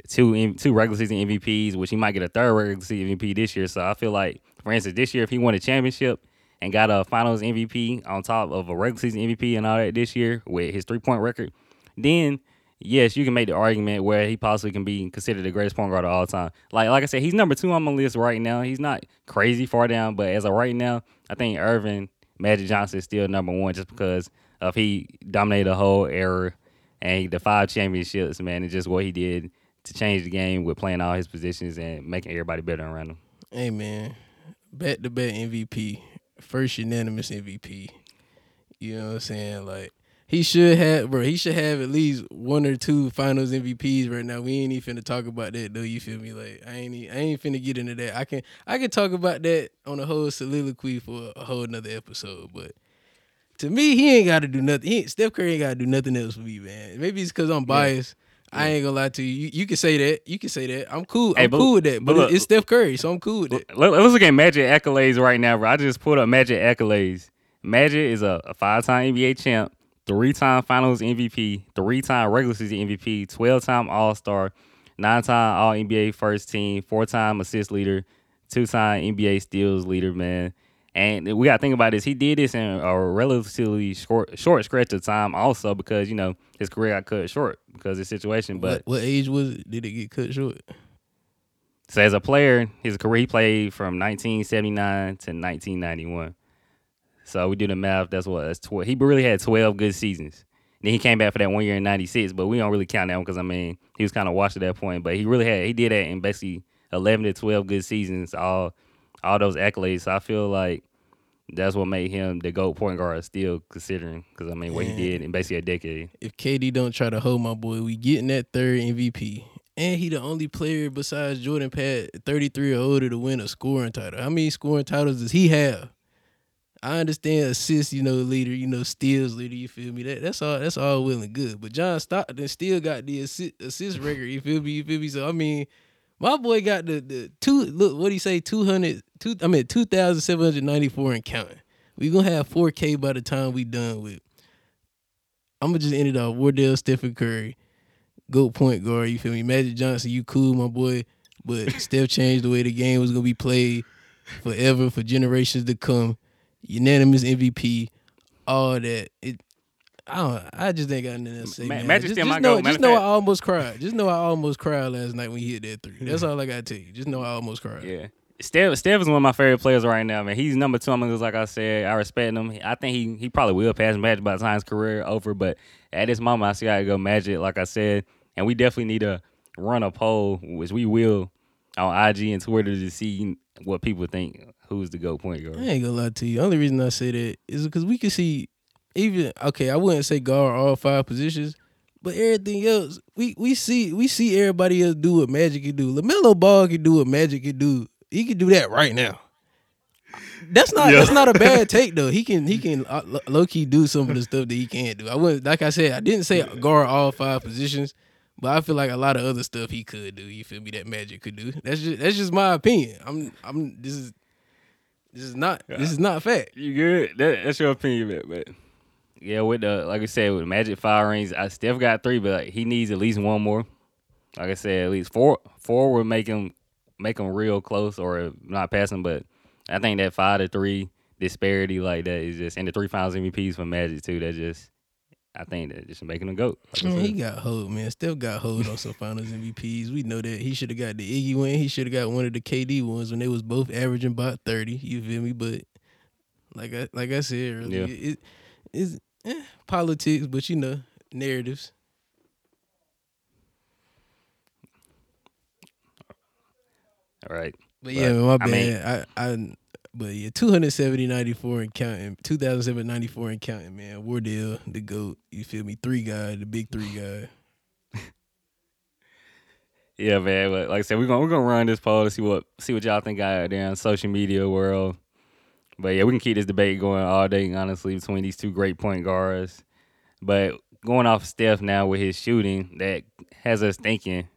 two two regular season MVPs, which he might get a third regular season MVP this year. So I feel like, for instance, this year if he won a championship and got a Finals MVP on top of a regular season MVP and all that this year with his three point record, then yes, you can make the argument where he possibly can be considered the greatest point guard of all time. Like like I said, he's number two on my list right now. He's not crazy far down, but as of right now, I think Earvin Magic Johnson is still number one just because of he dominated the whole era and the five championships, man, and just what he did to change the game with playing all his positions and making everybody better around him. Hey man, back to back MVP, first unanimous MVP. You know what I'm saying? Like he should have, bro. He should have at least one or two Finals MVPs right now. We ain't even finna talk about that though. You feel me? Like I ain't, I ain't finna get into that. I can, I can talk about that on a whole soliloquy for a whole nother episode. But to me, he ain't got to do nothing. He Steph Curry ain't got to do nothing else for me, man. Maybe it's because I'm biased. I ain't gonna lie to you. you. You can say that. You can say that. I'm cool. Hey, I'm but- cool with that. but But, look- it's Steph Curry, so I'm cool with that. Let, us look at Magic accolades right now, bro. I just pulled up Magic accolades. Magic is a, a five-time NBA champ, three-time Finals MVP, three-time regular season MVP, twelve-time All-Star, nine-time All NBA first team, four-time assist leader, two-time NBA steals leader, man. And we got to think about this. He did this in a relatively short, short stretch of time, also because you know his career got cut short because of the situation. But what, what age was it? Did it get cut short? so as a player, his career he played from 1979 to 1991. So we do the math. That's what that's 12. He really had 12 good seasons. Then he came back for that one year in '96, but we don't really count that one because I mean he was kind of washed at that point. But he really had he did that in basically 11 to 12 good seasons, all all those accolades. So I feel like that's what made him the GOAT point guard still considering because I mean what he did in basically a decade. If KD don't try to hold my boy, we getting that third MVP. And he the only player besides Jordan Pat, 33 or older, to win a scoring title. How many scoring titles does he have? I understand assist, you know, leader, you know, steals leader, you feel me? That that's all that's all well and good. But John Stockton still got the assist, assist record, you feel me? You feel me? So I mean, my boy got the the two look what he say, 200, two, I mean two thousand seven hundred ninety four and counting. We gonna have 4K by the time we done with. I'm gonna just end it off. Wardell Stephen Curry, GOAT point guard. You feel me? Magic Johnson, you cool, my boy. But Steph changed the way the game was gonna be played forever for generations to come. Unanimous MVP, all that. It. I don't. I just ain't got nothing else to say. Ma- man. Magic just, just know, just know I almost cried. Just know I almost cried last night when he hit that three. That's all I gotta tell you. Just know I almost cried. Yeah. Steph, Steph is one of my favorite players right now, man. He's number two on my list, like I said. I respect him. I think he he probably will pass Magic by the time his career over, but at this moment, I see I gotta go Magic, like I said. And we definitely need to run a poll, which we will on IG and Twitter to see what people think who's the go point guard. I ain't gonna lie to you. Only reason I say that is because we can see even okay. I wouldn't say guard all five positions, but everything else we we see we see everybody else do what Magic can do. LaMelo Ball can do what Magic can do. He can do that right now. That's not that's not a bad take though. He can he can uh, low key do some of the stuff that he can't do. I wouldn't like I said I didn't say guard all five positions, but I feel like a lot of other stuff he could do. You feel me? That Magic could do. That's just that's just my opinion. I'm I'm this is this is not this is not fact. You good? That, that's your opinion, man. But yeah, with the like I said, with Magic five rings, I Steph got three, but like, he needs at least one more. Like I said, at least four. Four would make him make him real close, or not passing. But I think that five to three disparity like that is just, and the three finals MVPs for Magic too. That just I think that just making him goat. Like Man, he got hold, man. Still got hold on some Finals MVPs. We know that he should have got the Iggy win. He should have got one of the KD ones when they was both averaging about thirty. You feel me? But like I like I said earlier, Yeah. it is eh, politics, but you know narratives. All right. But yeah, But, man, my I mean- bad. I, I but yeah, 270 94 and counting. 2007 94 and counting, man. Wardell, the GOAT. You feel me? Three guy, the big three guy. Yeah, man. But like I said, we're gonna we're gonna run this poll to see what see what y'all think out there in social media world. But yeah, we can keep this debate going all day, honestly, between these two great point guards. But going off Steph now with his shooting, that has us thinking,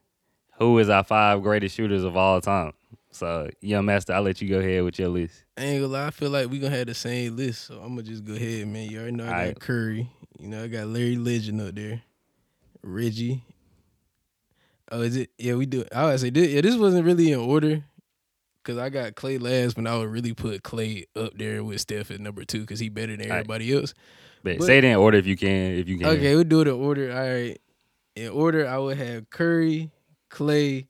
who is our five greatest shooters of all time? So, young master, I'll let you go ahead with your list. I ain't gonna lie, I feel like we gonna have the same list, so I'm gonna just go ahead, man. You already know I got Alright. Curry. You know, I got Larry Legend up there. Reggie. Oh, is it? Yeah, we do. I would say this, yeah, this wasn't really in order. Cause I got Klay last, but I would really put Klay up there with Steph at number two, cause he better than everybody else. But, But- say it in order if you can. If you can. Okay, we'll do it in order. All right. In order, I would have Curry, Klay,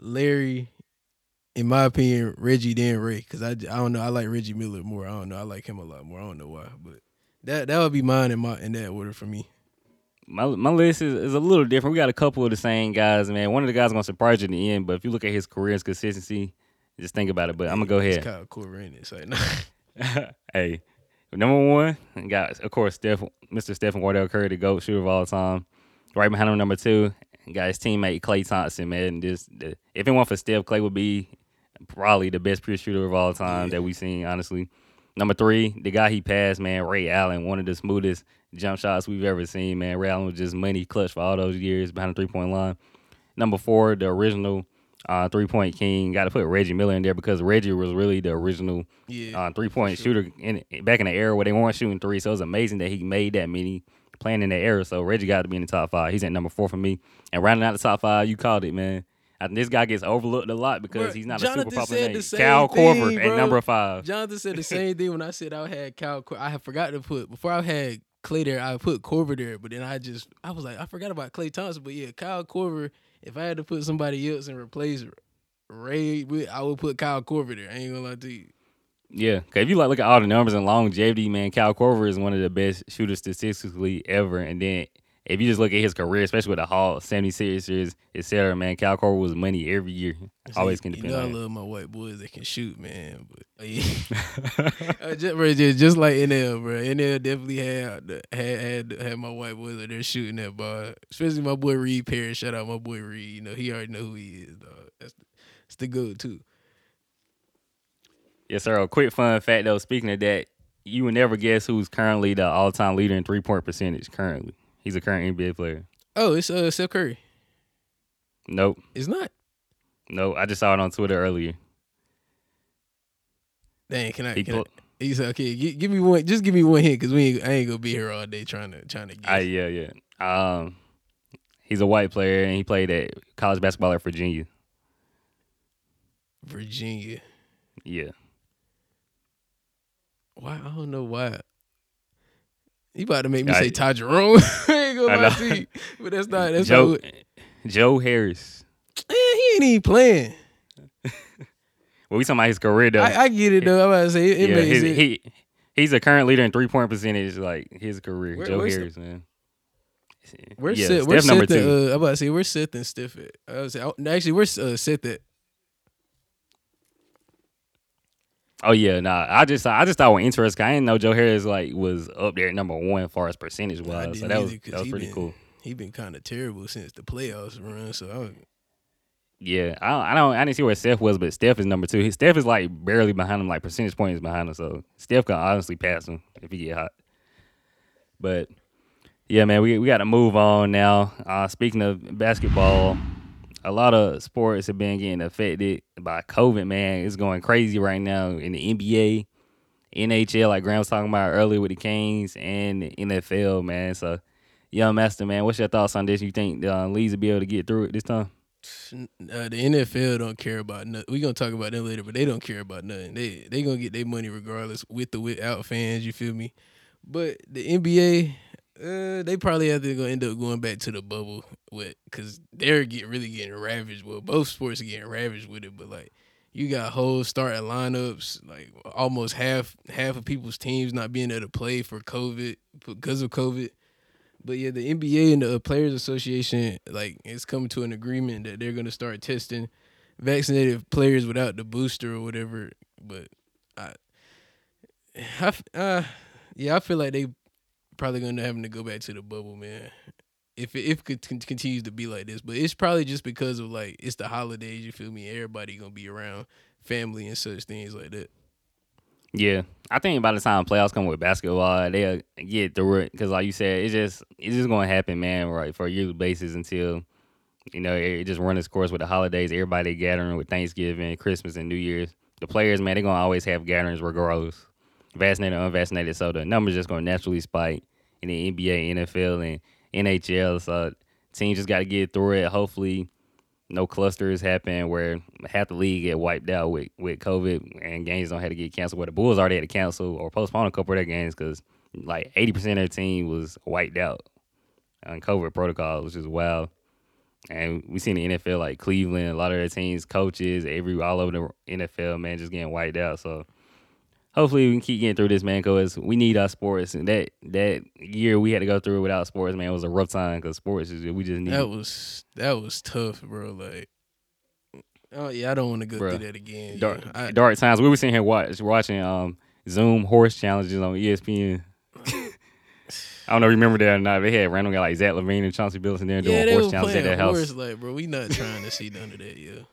Larry. In my opinion, Reggie then Ray, because I, I don't know. I like Reggie Miller more. I don't know. I like him a lot more. I don't know why, but that that would be mine in my in that order for me. My my list is, is a little different. We got a couple of the same guys, man. One of the guys gonna surprise you in the end, but if you look at his career and consistency, just think about it. But I'm gonna go It's ahead. Kyle Korver in it. Hey, number one, got of course Steph, Mr. Stephen Wardell Curry, the GOAT shooter of all time. Right behind him, number two, got his teammate Klay Thompson, man. And Just if it weren't for Steph, Klay would be probably the best pure shooter of all time that we've seen, honestly. Number three, the guy he passed, man, Ray Allen, one of the smoothest jump shots we've ever seen, man. Ray Allen was just money clutch for all those years behind the three point line. Number four, the original uh, three point king. Got to put Reggie Miller in there because Reggie was really the original Yeah, uh, three point shooter in back in the era where they weren't shooting three. So it was amazing that he made that many playing in that era. So Reggie got to be in the top five. He's at number four for me. And rounding out the top five, you called it, man. I think this guy gets overlooked a lot because Bruh, he's not a super popular name. Cal Korver at number five. Jonathan said the same thing when I said I had Cal. Cor- I had forgot to put before I had Klay there. I put Korver there, but then I just I was like I forgot about Klay Thompson. But yeah, Kyle Korver. If I had to put somebody else and replace Ray, with, I would put Kyle Korver there. I ain't gonna lie to you. Yeah, cause if you like look at all the numbers and longevity, man, Cal Korver is one of the best shooters statistically ever. And then if you just look at his career, especially with the Hall, 76ers, et cetera, man, Cal Korver was money every year. Always can depend you know I on him. love my white boys that can shoot, man. But yeah. Just, bro, just, just like NL, bro. NL definitely had had had had my white boys out there shooting that ball. Especially my boy Reed Perry. Shout out my boy Reed. You know he already know who he is, dog. That's the, that's the good too. Yes, sir. A quick fun fact though, speaking of that, you would never guess who's currently the all time leader in three point percentage currently. He's a current NBA player. Oh, it's uh Steph Curry. Nope. It's not. Nope. I just saw it on Twitter earlier. Dang, can I? He Can I put, said, "Okay, gi- give me one. Just give me one hint, cause we ain't, I ain't gonna be here all day trying to trying to guess." I, yeah, yeah. Um, he's a white player and he played at college basketball at Virginia. Virginia. Yeah. Why? I don't know why. You about to make me I- say Ty Jerome? I ain't gonna lie to you, but that's not. That's Joe not. Joe Harris. Man, he ain't even playing. Well, we talking about his career though. I, I get it though. I'm about to say it, it yeah, makes his, it. he he's a current leader in three point percentage. Like his career, Where- Joe Harris, man. We're yeah, set. We're Steph number set. The, two. uh, I'm about to say we're set and stiff it. I was say, actually we're uh, set that. Oh yeah, nah. I just I just thought it was interesting. I didn't know Joe Harris like was up there at number one as far as percentage wise. So that was that was pretty been- cool. He been kind of terrible since the playoffs run. So I, was, Yeah, I don't, I don't I didn't see where Steph was, but Steph is number two. His, Steph is like barely behind him, like percentage points behind him. So Steph can honestly pass him if he get hot. But yeah, man, we we got to move on now. Uh, speaking of basketball, a lot of sports have been getting affected by COVID. Man, it's going crazy right now in the NBA, NHL, like Graham was talking about earlier with the Kings, and the NFL. Man, so young master, man, what's your thoughts on this? You think the uh, leagues will be able to get through it this time? uh, the NFL don't care about nothing. We're gonna talk about them later, but they don't care about nothing. They they gonna get their money regardless, with or without fans. You feel me? But the NBA, Uh, they probably have to go end up going back to the bubble with because they're get really getting ravaged. Well, both sports are getting ravaged with it, but like you got whole starting lineups, like almost half half of people's teams not being able to play for COVID because of COVID. But yeah, the NBA and the Players Association like it's coming to an agreement that they're gonna start testing vaccinated players without the booster or whatever. But I, uh, yeah, I feel like they probably gonna having to go back to the bubble, man. If it, if it continues to be like this, but it's probably just because of like it's the holidays. You feel me? Everybody gonna be around family and such things like that. Yeah, I think by the time playoffs come with basketball, they'll get through it because, like you said, it's just it's just to happen, man. Right for a yearly basis until you know it just run its course with the holidays. Everybody gathering with Thanksgiving, Christmas, and New Year's. The players, man, they're gonna always have gatherings regardless, vaccinated or unvaccinated. So the numbers just gonna naturally spike in the NBA, NFL, and NHL. So teams just got to get through it. Hopefully, no clusters happen where half the league get wiped out with, with COVID and games don't have to get canceled. Where the Bulls already had to cancel or postpone a couple of their games because like eighty percent of their team was wiped out on COVID protocols, which is wild. And we seen the NFL like Cleveland, a lot of their teams, coaches, every all over the NFL, man, just getting wiped out. So hopefully we can keep getting through this, man, because we need our sports. And that that year we had to go through without sports, man, was a rough time because sports is we just need. That was that was tough, bro. Like, oh yeah, I don't want to go Bruh. through that again. dark, yeah. I, dark times. We were sitting here watch, watching um Zoom horse challenges on ESPN. I don't know remember that or not. They had random guy like Zach LaVine and Chauncey Billups in there doing yeah, they horse challenges at their horse. house. Like, bro, we not trying to see none of that, yeah.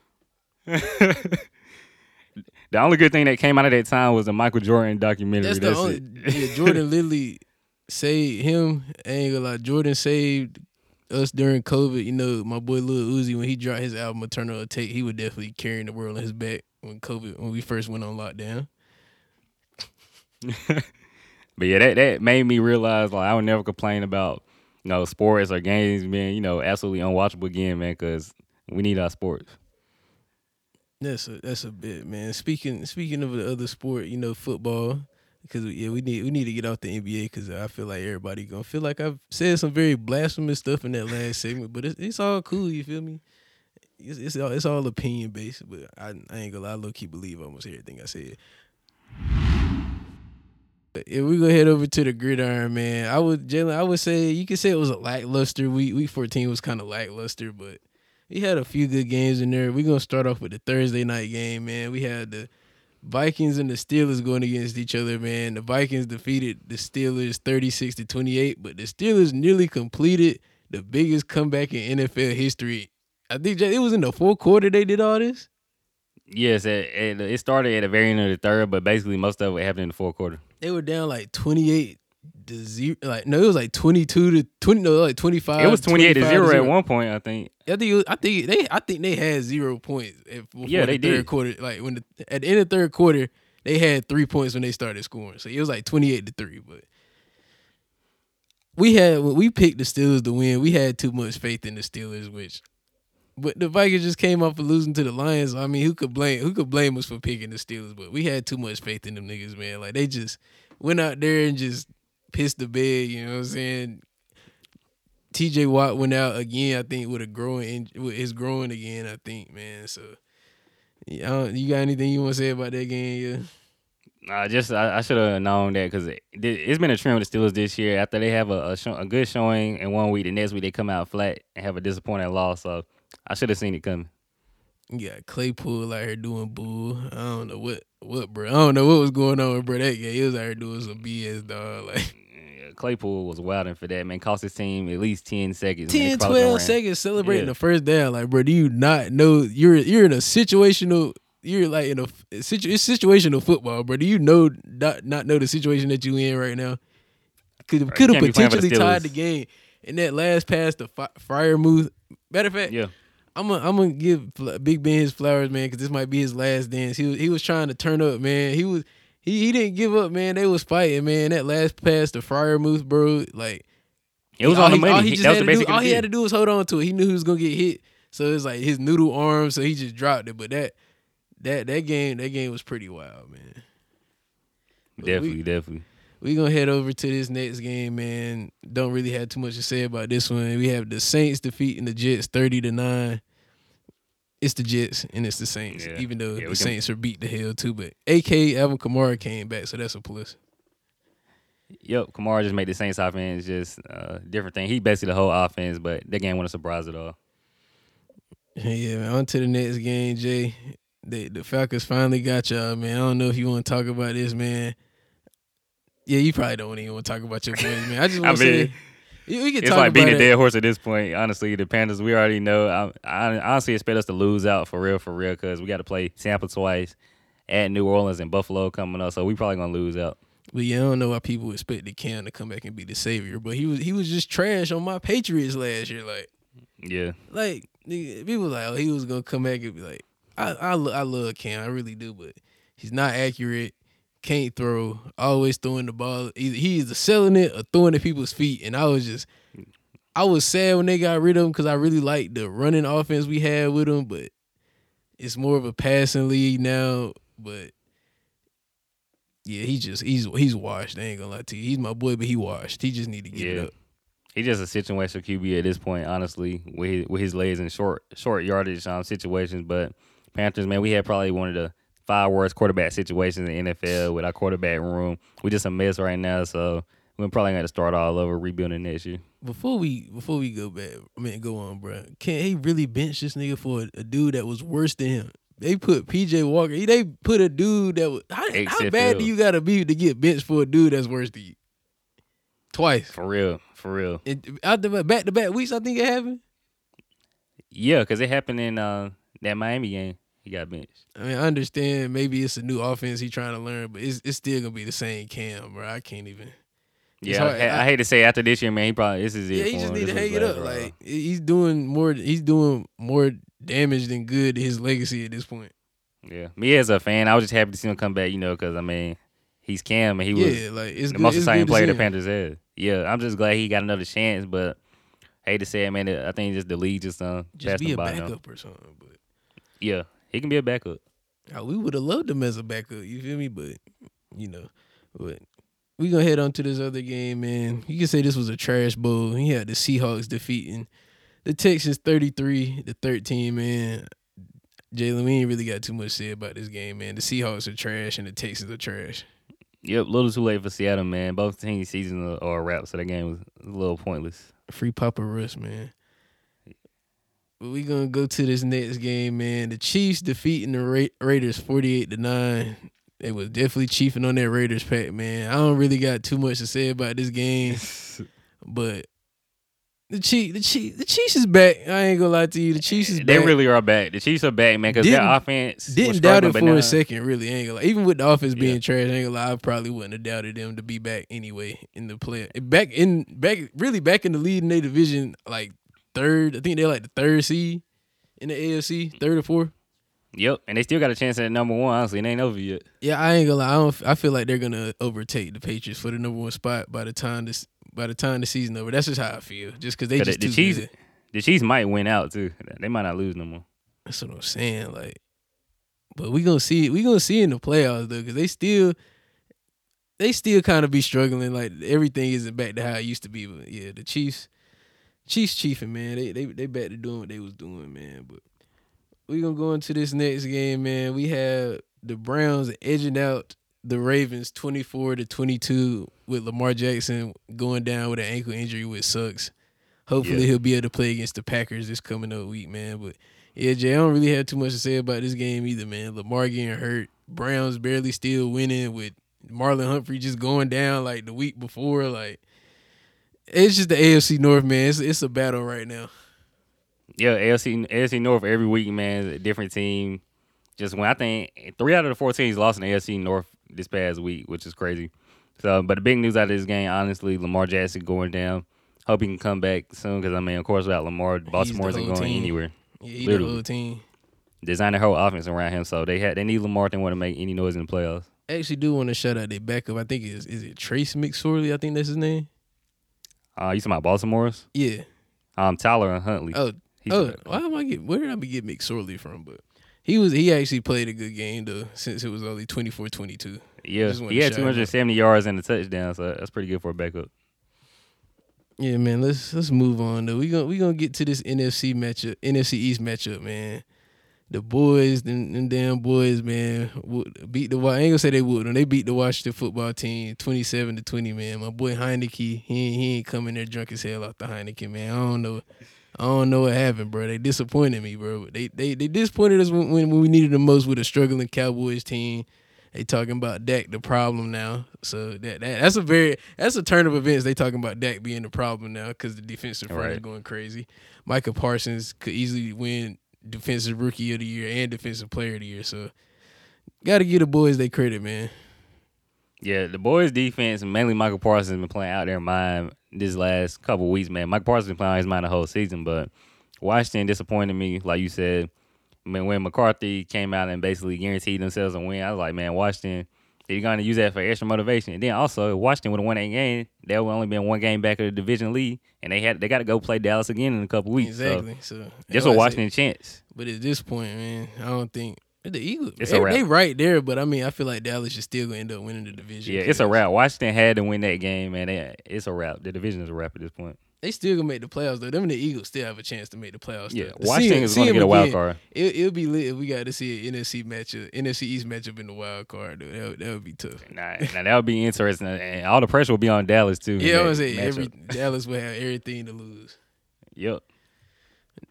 the only good thing that came out of that time was the Michael Jordan documentary. That's That's, the only. it. Yeah, Jordan literally saved him. I ain't gonna lie. Jordan saved us during COVID. You know, my boy Lil Uzi when he dropped his album Eternal Atake, he was definitely carrying the world on his back when COVID when we first went on lockdown. But yeah, that that made me realize like I would never complain about you know sports or games being you know absolutely unwatchable again, man, because we need our sports. That's a that's a bit, man. Speaking speaking of the other sport, you know, football. Because yeah, we need we need to get off the NBA because I feel like everybody gonna feel like I've said some very blasphemous stuff in that last segment, but it's it's all cool. You feel me? It's it's all, it's all opinion based, but I, I ain't gonna lie, I low key believe almost everything I said. If we go head over to the gridiron, man, I would Jalen. I would say you could say it was a lackluster week. Week fourteen was kind of lackluster, but we had a few good games in there. We're gonna start off with the Thursday night game, man. We had the Vikings and the Steelers going against each other, man. The Vikings defeated the Steelers 36 to 28, but the Steelers nearly completed the biggest comeback in NFL history. I think it was in the fourth quarter they did all this. Yes, it, it, it started at the very end of the third, but basically most of it happened in the fourth quarter. They were down like 28 to 0. Like no, it was like 22 to 20 no, like 25. it was twenty eight to zero at one point, I think. I think was, I think they I think they had zero points at, Yeah, the they third did. quarter. Like when the at the end of the third quarter, they had three points when they started scoring. So it was like twenty eight to three. But we had when we picked the Steelers to win, we had too much faith in the Steelers, which but the Vikings just came off of losing to the Lions. I mean, who could blame who could blame us for picking the Steelers? But we had too much faith in them niggas, man. Like they just went out there and just pissed the bed. You know what I'm saying? TJ Watt went out again. I think with a groin, his groin again. I think, man. So, yeah, you got anything you want to say about that game? Yeah. Nah, just I, I should have known that because it, it's been a trend with the Steelers this year. After they have a a, show, a good showing in one week, the next week they come out flat and have a disappointing loss. So I should have seen it coming. You got Claypool out here doing bull. I don't know what, what, bro. I don't know what was going on, with bro. That game, he was out here doing some BS, dog. Like Yeah, Claypool was wilding for that man. Cost his team at least ten seconds. man. 10, 12 seconds celebrating Yeah. the first down. Like, bro, do you not know you're you're in a situational? You're like in a it's situational football, bro. Do you know not not know the situation that you in right now? Could have Right, could have can't be playing for the potentially tied the game. in that last pass to Fi- Freiermuth. Matter of fact, Yeah, I'm gonna I'm gonna give Big Ben his flowers, man, because this might be his last dance. He was he was trying to turn up, man. He was he he didn't give up, man. They was fighting, man. That last pass to Freiermuth, bro, like it was all on the he, money. All he just had to do, all he had to do was hold on to it. He knew he was gonna get hit, so it's like his noodle arm. So he just dropped it. But that that that game that game was pretty wild, man. But Definitely, we, definitely. we gonna head over to this next game, man. Don't really have too much to say about this one. We have the Saints defeating the Jets thirty to nine. It's the Jets and it's the Saints, Yeah. even though Yeah, the can- Saints are beat the hell too. But AK Alvin Kamara came back, so that's a plus. Yep, Kamara just made the Saints offense just uh, different thing. He basically the whole offense, but that game wasn't a surprise at all. Yeah, man. On to the next game, Jay. The the Falcons finally got y'all, man. I don't know if you want to talk about this, man. Yeah, you probably don't even want to talk about your boys, man. I just want to mean, say we can It's like being about a dead horse at this point. Honestly, the Panthers, we already know. I, I honestly expect us to lose out for real, for real, because we got to play Tampa twice, at New Orleans and Buffalo coming up. So we probably gonna lose out. But yeah, I don't know why people expected Cam to come back and be the savior. But he was he was just trash on my Patriots last year. Like Yeah, like people like, oh, he was gonna come back and be like, I I, I love Cam, I really do, but he's not accurate. Can't throw. Always throwing the ball. Either he either selling it or throwing at people's feet. And I was just, I was sad when they got rid of him because I really liked the running offense we had with him. But it's more of a passing league now. But yeah, he just he's he's washed. I ain't gonna lie to you. He's my boy, but he washed. He just need to get Yeah. it up. he's just a situational QB at this point. Honestly, with his, with his legs in short short yardage um, situations. But Panthers, man, we had probably one of the five worst quarterback situations in the NFL with our quarterback room. We just a mess right now, so we're probably gonna have to start all over rebuilding next year. Before we before we go back, I mean go on, bro. Can he really bench this nigga for a, a dude that was worse than him? They put PJ Walker. They put a dude that was how, how bad do you gotta be to get benched for a dude that's worse than you? Twice. For real, for real. It, out the back to back weeks, I think it happened. Yeah, because it happened in uh, that Miami game. He got benched. I mean, I understand maybe it's a new offense he's trying to learn, but it's it's still gonna be the same Cam, bro. I can't even. Yeah. I, I I- hate to say after this year, man, he probably this is it. Yeah, he just him. need to hang it up. hurrah. Like he's doing more. He's doing more damage than good to his legacy at this point. yeah, me as a fan, I was just happy to see him come back. You know, because I mean, he's Cam and he was like it's the good, most exciting player the. Panthers had. Yeah, I'm just glad he got another chance, but I hate to say it, man. I think just the league just uh, Just be a backup or something. But Yeah, he can be a backup. we would have loved him as a backup. You feel me? But you know, but we gonna head on to this other game, man. You can say this was a trash bowl. He had the Seahawks defeating the Texans 33 to 13, man. Jalen, we ain't really got too much to say about this game, man. The Seahawks are trash and the Texans are trash. Yep, a little too late for Seattle, man. Both teams' seasons are a wrap, so that game was a little pointless. Free Papa Russ, man. But we gonna go to this next game, man. The Chiefs defeating the Ra- Raiders forty-eight to nine. It was definitely chiefing on that Raiders pack, man. I don't really got too much to say about this game, but the Chiefs, the Chiefs, the Chiefs is back. I ain't gonna lie to you, the Chiefs is back. They back. really are back. The Chiefs are back, man, because their Didn't- offense was Didn't doubt struggling, it but for now- a second, really. I ain't gonna lie. Even with the offense being Yeah. trash, I ain't gonna lie. I probably wouldn't have doubted them to be back anyway in the play. Back in back, really back in the lead in their division, like third. I think they're like the third seed in the AFC, third or fourth. Yep, and they still got a chance at number one. Honestly, it ain't over yet. Yeah, I ain't gonna lie. I don't. I feel like they're gonna overtake the Patriots for the number one spot by the time this by the time the season over. That's just how I feel. Just because they just the too Chiefs, good. the Chiefs might win out too. They might not lose no more. That's what I'm saying. Like, but we gonna see. We gonna see in the playoffs though, because they still, they still kind of be struggling. Like everything isn't back to how it used to be. But yeah, the Chiefs, Chiefs chiefing man. They they they back to doing what they was doing, man. But we gonna go into this next game, man. We have the Browns edging out the Ravens 24 to 22 with Lamar Jackson going down with an ankle injury, which sucks. Hopefully Yeah. he'll be able to play against the Packers this coming up week, man. But yeah, Jay, I don't really have too much to say about this game either, man. Lamar getting hurt, Browns barely still winning with Marlon Humphrey just going down like the week before. Like it's just the AFC North, man. It's it's a battle right now. Yeah, AFC AFC North every week, man, a different team. Just when I think three out of the four teams lost in the AFC North this past week, which is crazy. So, but the big news out of this game, honestly, Lamar Jackson going down. Hope he can come back soon because I mean, of course, without Lamar, Baltimore isn't going team. anywhere. Yeah, he Literally. the whole team. Design their whole offense around him, so they had they need Lamar. They want to make any noise in the playoffs. I actually do want to shout out their backup. I think is is it Trace McSorley? I think that's his name. Uh, you talking about Baltimore's? Yeah. Um, Tyler and Huntley. Oh, He's oh, why am I get? Where did I be get McSorley from? But He was he actually played a good game though, since it was only 24-22. Yeah, he had him out. 270 yards and a touchdown, so that's pretty good for a backup. Yeah, man. Let's let's move on though. We gonna we gonna get to this NFC matchup, NFC East matchup, man. The boys, them, them damn boys, man, would- beat the. I ain't gonna say they would. They beat the Washington football team, twenty seven to twenty, man. My boy Heinicke, he ain't, he ain't coming there drunk as hell off the Heineken, man. I don't know. I don't know what happened, bro. They disappointed me, bro. They they they disappointed us when, when we needed the most with a struggling Cowboys team. They talking about Dak the problem now. So that, that that's a very that's a turn of events. They talking about Dak being the problem now because the defensive front is going crazy. Micah Parsons could easily win defensive rookie of the year and defensive player of the year. So got to give the boys they credit, man. Yeah, the boys' defense, mainly Michael Parsons, been playing out their mind this last couple weeks, man. Mike Parsons been playing out his mind the whole season, but Washington disappointed me, like you said. I mean, when McCarthy came out and basically guaranteed themselves a win, I was like, man, Washington, they're going to use that for extra motivation. And then also, if Washington would have won that game, they would only been one game back of the division lead, and they had they got to go play Dallas again in a couple weeks. exactly. So, So that's just a Washington chance. But at this point, man, I don't think the Eagles. It's they, a wrap. they right there, but I mean, I feel like Dallas is still gonna end up winning the division. Yeah, it's a wrap. Washington had to win that game, man. They, it's a wrap. The division is a wrap at this point. They still gonna make the playoffs though. Them and the Eagles still have a chance to make the playoffs. Yeah, though. Washington is to get a wild again, card. It, it'll be lit if we got to see an NFC matchup, NFC East matchup in the wild card. Though. That, would- that would be tough. Nah, now that would be interesting, and all the pressure will be on Dallas too. Yeah, I was say every Dallas will have everything to lose. Yep.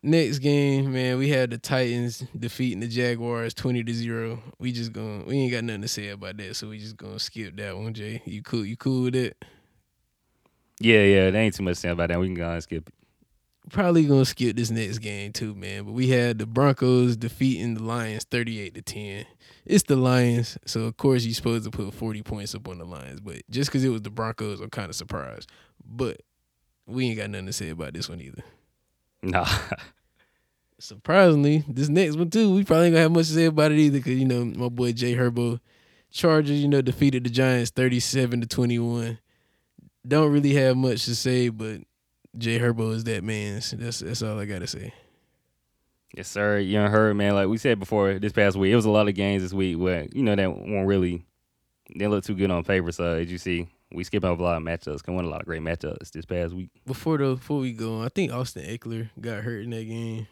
Next game, man, we had the Titans defeating the Jaguars twenty to zero. We just going to we ain't got nothing to say about that, so we just gonna skip that one. Jay, you cool? You cool with it? Yeah, yeah. There ain't too much to say about that. We can go and skip it. Probably gonna skip this next game too, man. But we had the Broncos defeating the Lions thirty eight to ten. It's the Lions, so of course you're supposed to put forty points up on the Lions. But just because it was the Broncos, I'm kind of surprised. But we ain't got nothing to say about this one either. Nah. surprisingly, this next one too, we probably ain't gonna have much to say about it either, cause you know my boy Jay Herbo, Chargers, you know, defeated the Giants thirty-seven to twenty-one. Don't really have much to say, but Jay Herbo is that man. That's that's all I gotta say. yes, sir. You heard, man. Like we said before, this past week, it was a lot of games this week where you know that won't really didn't look too good on paper. So as you see, we skipping over a lot of matchups. Can win a lot of great matchups this past week. Before though, before we go, on, I think Austin Ekeler got hurt in that game.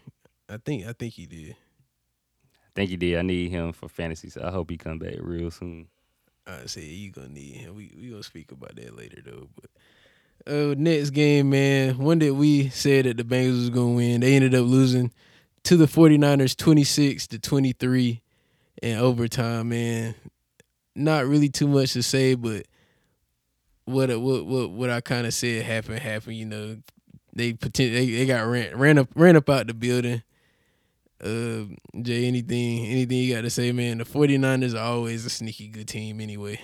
I think I think he did. I think he did. I need him for fantasy, so I hope he come back real soon. I say you gonna need him. We we gonna speak about that later though. But uh, next game, man, one that we said that the Bengals was gonna win, they ended up losing to the 49ers 26 to 23 in overtime, man. Not really too much to say, but what what what what I kind of said happened happened. You know, they they, they got ran ran up ran up out the building. Uh, Jay, anything anything you got to say, man? The 49ers are always a sneaky good team anyway.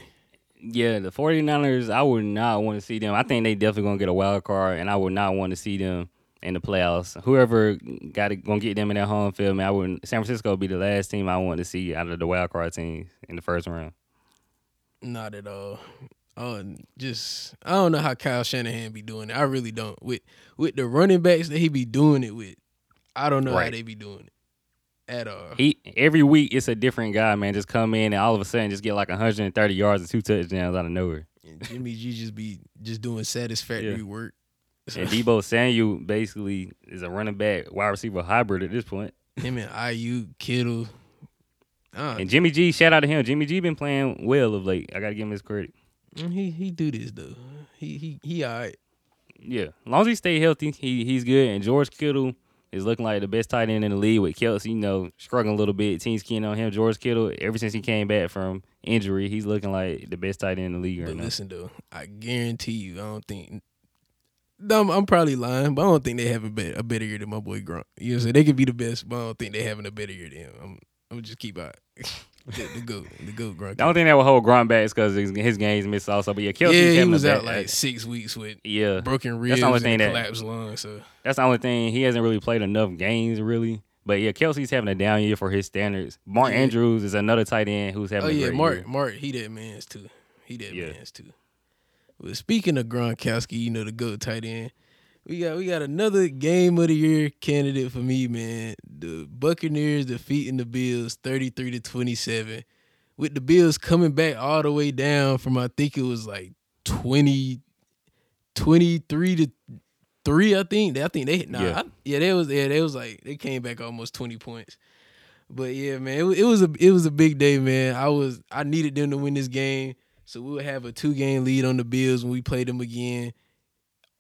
Yeah, the 49ers, I would not want to see them. I think they definitely going to get a wild card, and I would not want to see them in the playoffs. Whoever got it, going to get them in that home field, man, I wouldn't. San Francisco would be the last team I want to see out of the wild card teams in the first round. Not at all. Oh, just I don't know how Kyle Shanahan be doing it. I really don't. With with the running backs that he be doing it with, I don't know how they be doing it at all. He every week it's a different guy, man. Just come in and all of a sudden just get like 130 yards and two touchdowns out of nowhere. And Jimmy G just be just doing satisfactory Yeah. work. So, And Deebo Samuel basically is a running back wide receiver hybrid at this point. him and IU Kittle. Uh, And Jimmy G, shout out to him. Jimmy G been playing well of late. I gotta give him his credit. he he do this though. He he he all right. Yeah, as long as he stay healthy, he he's good. And George Kittle is looking like the best tight end in the league with Kelce, you know, struggling a little bit. Teams keen on him. George Kittle, ever since he came back from injury, he's looking like the best tight end in the league right But now. listen though, I guarantee you, I don't think. I'm, I'm probably lying, but I don't think they have a, bet, a better year than my boy Gronk. You know what I'm saying? They could be the best, but I don't think they having a better year than him. I'm, I'm just keep out. the, the goat, the goat Gronk. The only thing that will hold Gronk back is because his, his game's missed also. But yeah, Kelce's yeah, he was out like six weeks with yeah. broken ribs That's the only and thing that- collapsed lungs. So That's the only thing. He hasn't really played enough games, really. But yeah, Kelce's having a down year for his standards. Mark Yeah. Andrews is another tight end who's having oh a yeah, Mark, year. Mark, he that man's too. He that Yeah. man's too. But speaking of Gronkowski, you know the goat tight end. We got we got another game of the year candidate for me, man. The Buccaneers defeating the Bills 33 to 27. With the Bills coming back all the way down from I think it was like 20 23 to 3, I think. I think they nah, Yeah. I- yeah, they was yeah, they was like they came back almost 20 points. But yeah, man, it, it was a it was a big day, man. I was I needed them to win this game, so we would have a two game lead on the Bills when we play them again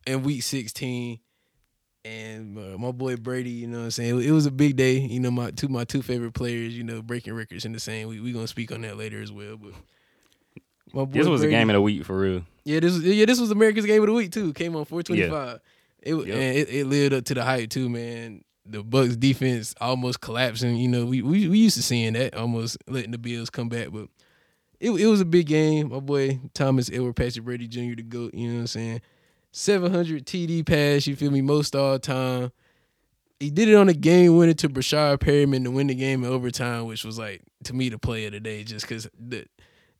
in week 16. And uh, my boy Brady, you know what I'm saying? It was a big day. You know, my two my two favorite players, you know, breaking records in the same. We we gonna speak on that later as well. But my boy This was Brady- a game of the week for real. yeah, this was yeah, this was America's game of the week too. Came on 425. It Yep. and it, it lived up to the hype too, man. The Bucs defense almost collapsing. You know, we, we we used to seeing that almost letting the Bills come back, but it it was a big game. My boy Thomas Edward Patrick Brady Jr. to go. You know what I'm saying? 700 TD pass. You feel me? Most all time. He did it on a game winner to Breshad Perriman to win the game in overtime, which was like to me the play of the day, just because the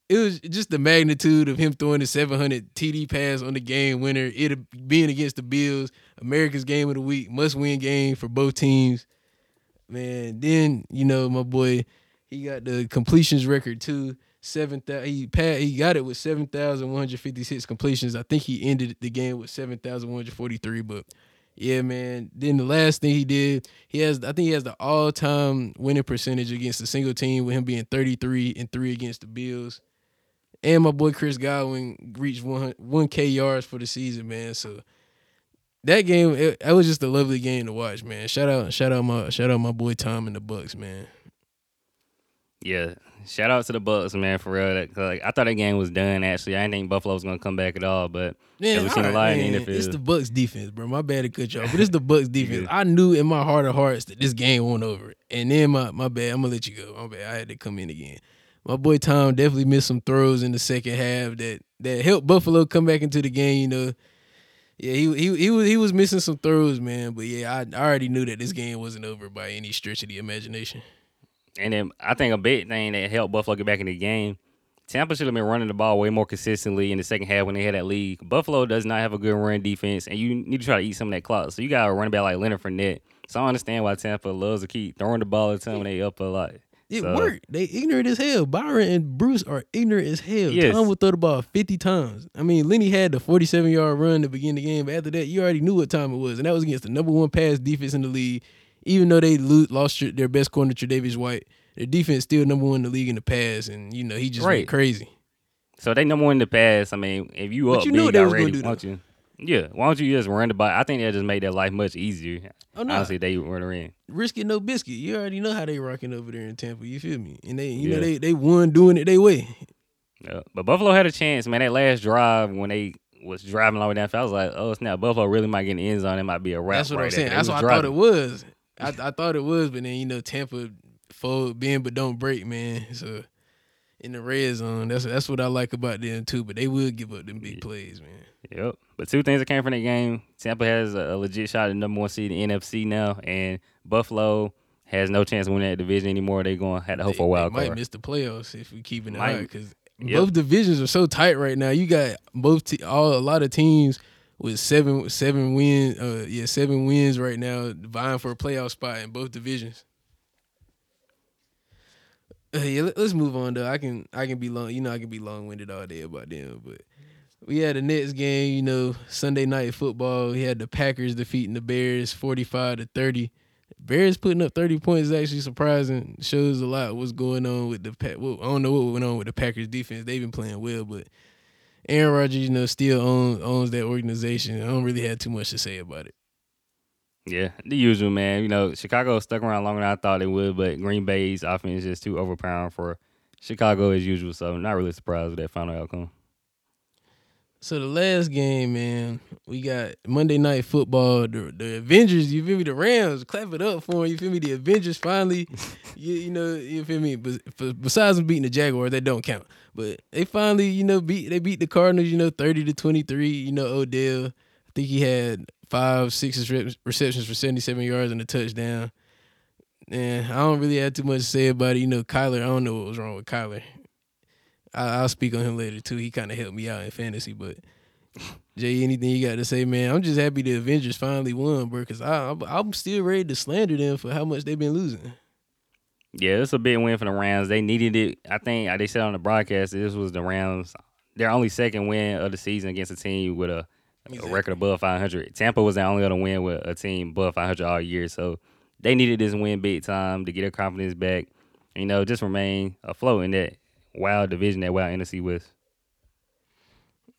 it was just the magnitude of him throwing the 700 TD pass on the game winner. It being against the Bills, America's game of the week, must win game for both teams. Man, then you know my boy, he got the completions record too. Seven thousand. He. He got it with seven thousand one hundred fifty six completions. I think he ended the game with seven thousand one hundred forty three. But yeah, man. Then the last thing he did, he has. I think he has the all time winning percentage against a single team with him being thirty three and three against the Bills. And my boy Chris Godwin reached one one K yards for the season, man. So that game, it, that was just a lovely game to watch, man. Shout out, shout out my shout out my boy Tom and the Bucs, man. Yeah. Shout out to the Bucs, man, for real. That, like, I thought that game was done. Actually, I didn't think Buffalo was gonna come back at all. But Man, Yeah, we seen a lot in the It's the Bucs defense, bro. My bad to cut you off, but it's the Bucs defense. I knew in my heart of hearts that this game won't over. And then my my bad, I'm gonna let you go. My bad, I had to come in again. My boy Tom definitely missed some throws in the second half that that helped Buffalo come back into the game. You know, yeah, he he he was he was missing some throws, man. But yeah, I, I already knew that this game wasn't over by any stretch of the imagination. And then I think a big thing that helped Buffalo get back in the game, Tampa should have been running the ball way more consistently in the second half when they had that lead. Buffalo does not have a good run defense, and you need to try to eat some of that clock. So you got to running back like Leonard Fournette. So I understand why Tampa loves to keep throwing the ball at time when they up a lot. It So- worked. They ignorant as hell. Byron and Bruce are ignorant as hell. Yes. Tom would throw the ball 50 times. I mean, Lenny had the 47 yard run to begin the game, but after that, you already knew what time it was. And that was against the number one pass defense in the league. Even though they lo- lost their- best corner, Tre'Davious White, their defense still number one in the league in the pass. And, you know, he just Right. went crazy. So they number one in the pass. I mean, if you But up you big they already, why don't you? Yeah, why don't you just run the ball? I think that just made their life much easier. Oh, no. Honestly, they run in. Risk it, no biscuit. You already know how they rocking over there in Tampa. You feel me? And they, you know, they they won doing it their way. Yeah. But Buffalo had a chance, man. That last drive when they was driving all the way down, I was like, oh snap, Buffalo really might get in the end zone. It might be a wrap. That's what right I'm saying. That's what I thought it was. I, I thought it was, but then you know Tampa fold bend but don't break, man. So in the red zone, that's that's what I like about them too. But they will give up them big plays, man. Yep. But two things that came from that game: Tampa has a, legit shot at number one seed in the NFC now, and Buffalo has no chance of winning that division anymore. They're going to have to hope They, for a wild they might miss the playoffs if we keep it Might. high because Yep. both divisions are so tight right now. You got both te- all a lot of teams with seven seven wins. Uh, yeah, seven wins right now, vying for a playoff spot in both divisions. Uh, yeah, let, us move on though. I can I can be long. You know, I can be long winded all day about them, but. We had the Nets game, you know, Sunday night football. We had the Packers defeating the Bears 45 to 30. Bears putting up 30 points is actually surprising. Shows a lot what's going on with the Pack. Well, I don't know what went on with the Packers defense. They've been playing well, but Aaron Rodgers, you know, still owns, owns that organization. I don't really have too much to say about it. Yeah, the usual man. You know, Chicago stuck around longer than I thought it would, but Green Bay's offense is just too overpowering for Chicago as usual. So not really surprised with that final outcome. So the last game, man, we got Monday Night Football. The, the Avengers, you feel me? The Rams, clap it up for them. You feel me? The Avengers finally, you, you know, you feel me? For- Besides them beating the Jaguars, that don't count. But they finally, you know, beat they beat the Cardinals. You know, thirty to twenty three. You know, Odell. I think he had five, six receptions for seventy seven yards and a touchdown. And I don't really have too much to say about it. You know, Kyler. I don't know what was wrong with Kyler. I, I'll speak on him later too. He kind of helped me out in fantasy, but Jay, anything you got to say, man? I'm just happy the Avengers finally won, bro. Cause I, I'm, still ready to slander them for how much they've been losing. Yeah, it's a big win for the Rams. They needed it. I think they said on the broadcast this was the Rams their only second win of the season against a team with a, a record above 500. Tampa was the only other win with a team above 500 all year, so they needed this win big time to get their confidence back. You know, just remain afloat in that wild division, that wild NFC West.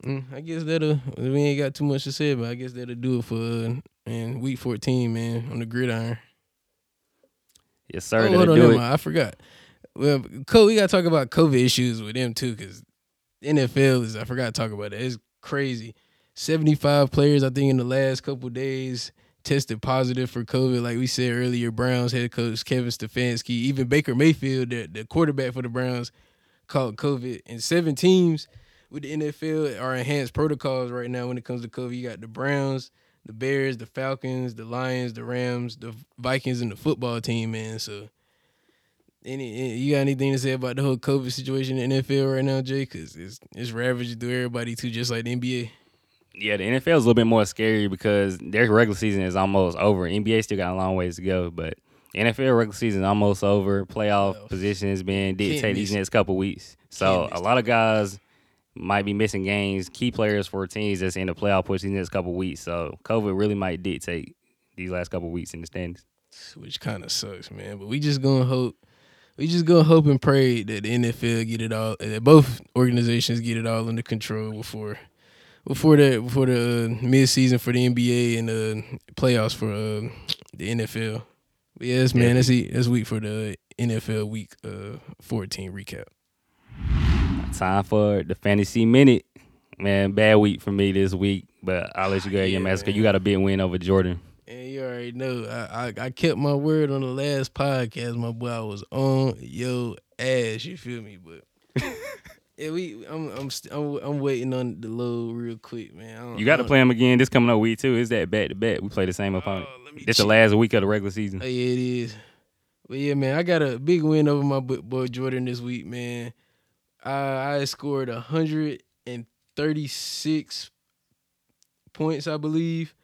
Mm, I guess that'll. We ain't got too much to say, but I guess that'll do it for uh, man week 14, man, on the gridiron. Yes, sir. oh, hold on, do it. I forgot. Well, Co, we gotta talk about COVID issues with them too, because NFL is. I forgot to talk about it. It's crazy. Seventy-five players, I think, in the last couple days tested positive for COVID. Like we said earlier, Browns head coach Kevin Stefanski, even Baker Mayfield, the, the quarterback for the Browns, caught COVID. And seven teams with the NFL are enhanced protocols right now when it comes to COVID. You got the Browns, the Bears, the Falcons, the Lions, the Rams, the Vikings, and the football team, man. So, any any- you got anything to say about the whole COVID situation in the NFL right now, Jay? Because it's it's ravaging through everybody too, just like the NBA. Yeah, the NFL is a little bit more scary because their regular season is almost over. NBA still got a long ways to go, but NFL regular season almost over. Playoff Playoffs. position is being dictated these next couple weeks. So a lot of guys might be missing games, key players for teams that's in the playoff push these next couple weeks. So COVID really might dictate these last couple weeks in the standings. which kind of sucks, man. But we just gonna hope, we just gonna hope and pray that the NFL get it all, that both organizations get it all under control before, before the before the uh, mid season for the NBA and the playoffs for uh, the NFL. Yes, man, that's e- that's week for the NFL week uh, fourteen recap. Time for the fantasy minute. Man, bad week for me this week, but I'll let you go ahead, Yeah, yeah, Massacre. man. You got a big win over Jordan. And you already know, I, I I kept my word on the last podcast, my boy. I was on your ass. You feel me? But yeah, we I'm I'm st- I'm, I'm waiting on the load real quick, man. You got to play him again this coming up week too. Is that back to back? We play the same opponent. Oh, let me the last week of the regular season. Oh, yeah, it is. But yeah, man, I got a big win over my boy Jordan this week, man. I I scored hundred and thirty six points, I believe,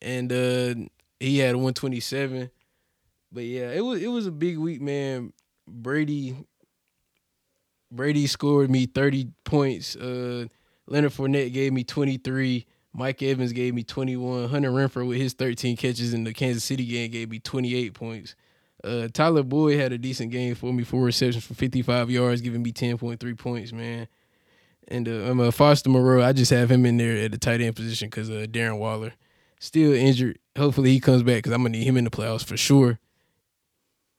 and uh he had one twenty seven. But yeah, it was it was a big week, man. Brady Brady scored me thirty points. Uh, Leonard Fournette gave me twenty three. Mike Evans gave me 21. Hunter Renfrow with his 13 catches in the Kansas City game gave me 28 points. Uh, Tyler Boyd had a decent game for me, four receptions for 55 yards, giving me 10.3 points, man. And uh, I'm a Foster Moreau. I just have him in there at the tight end position because uh, Darren Waller still injured. Hopefully he comes back because I'm gonna need him in the playoffs for sure.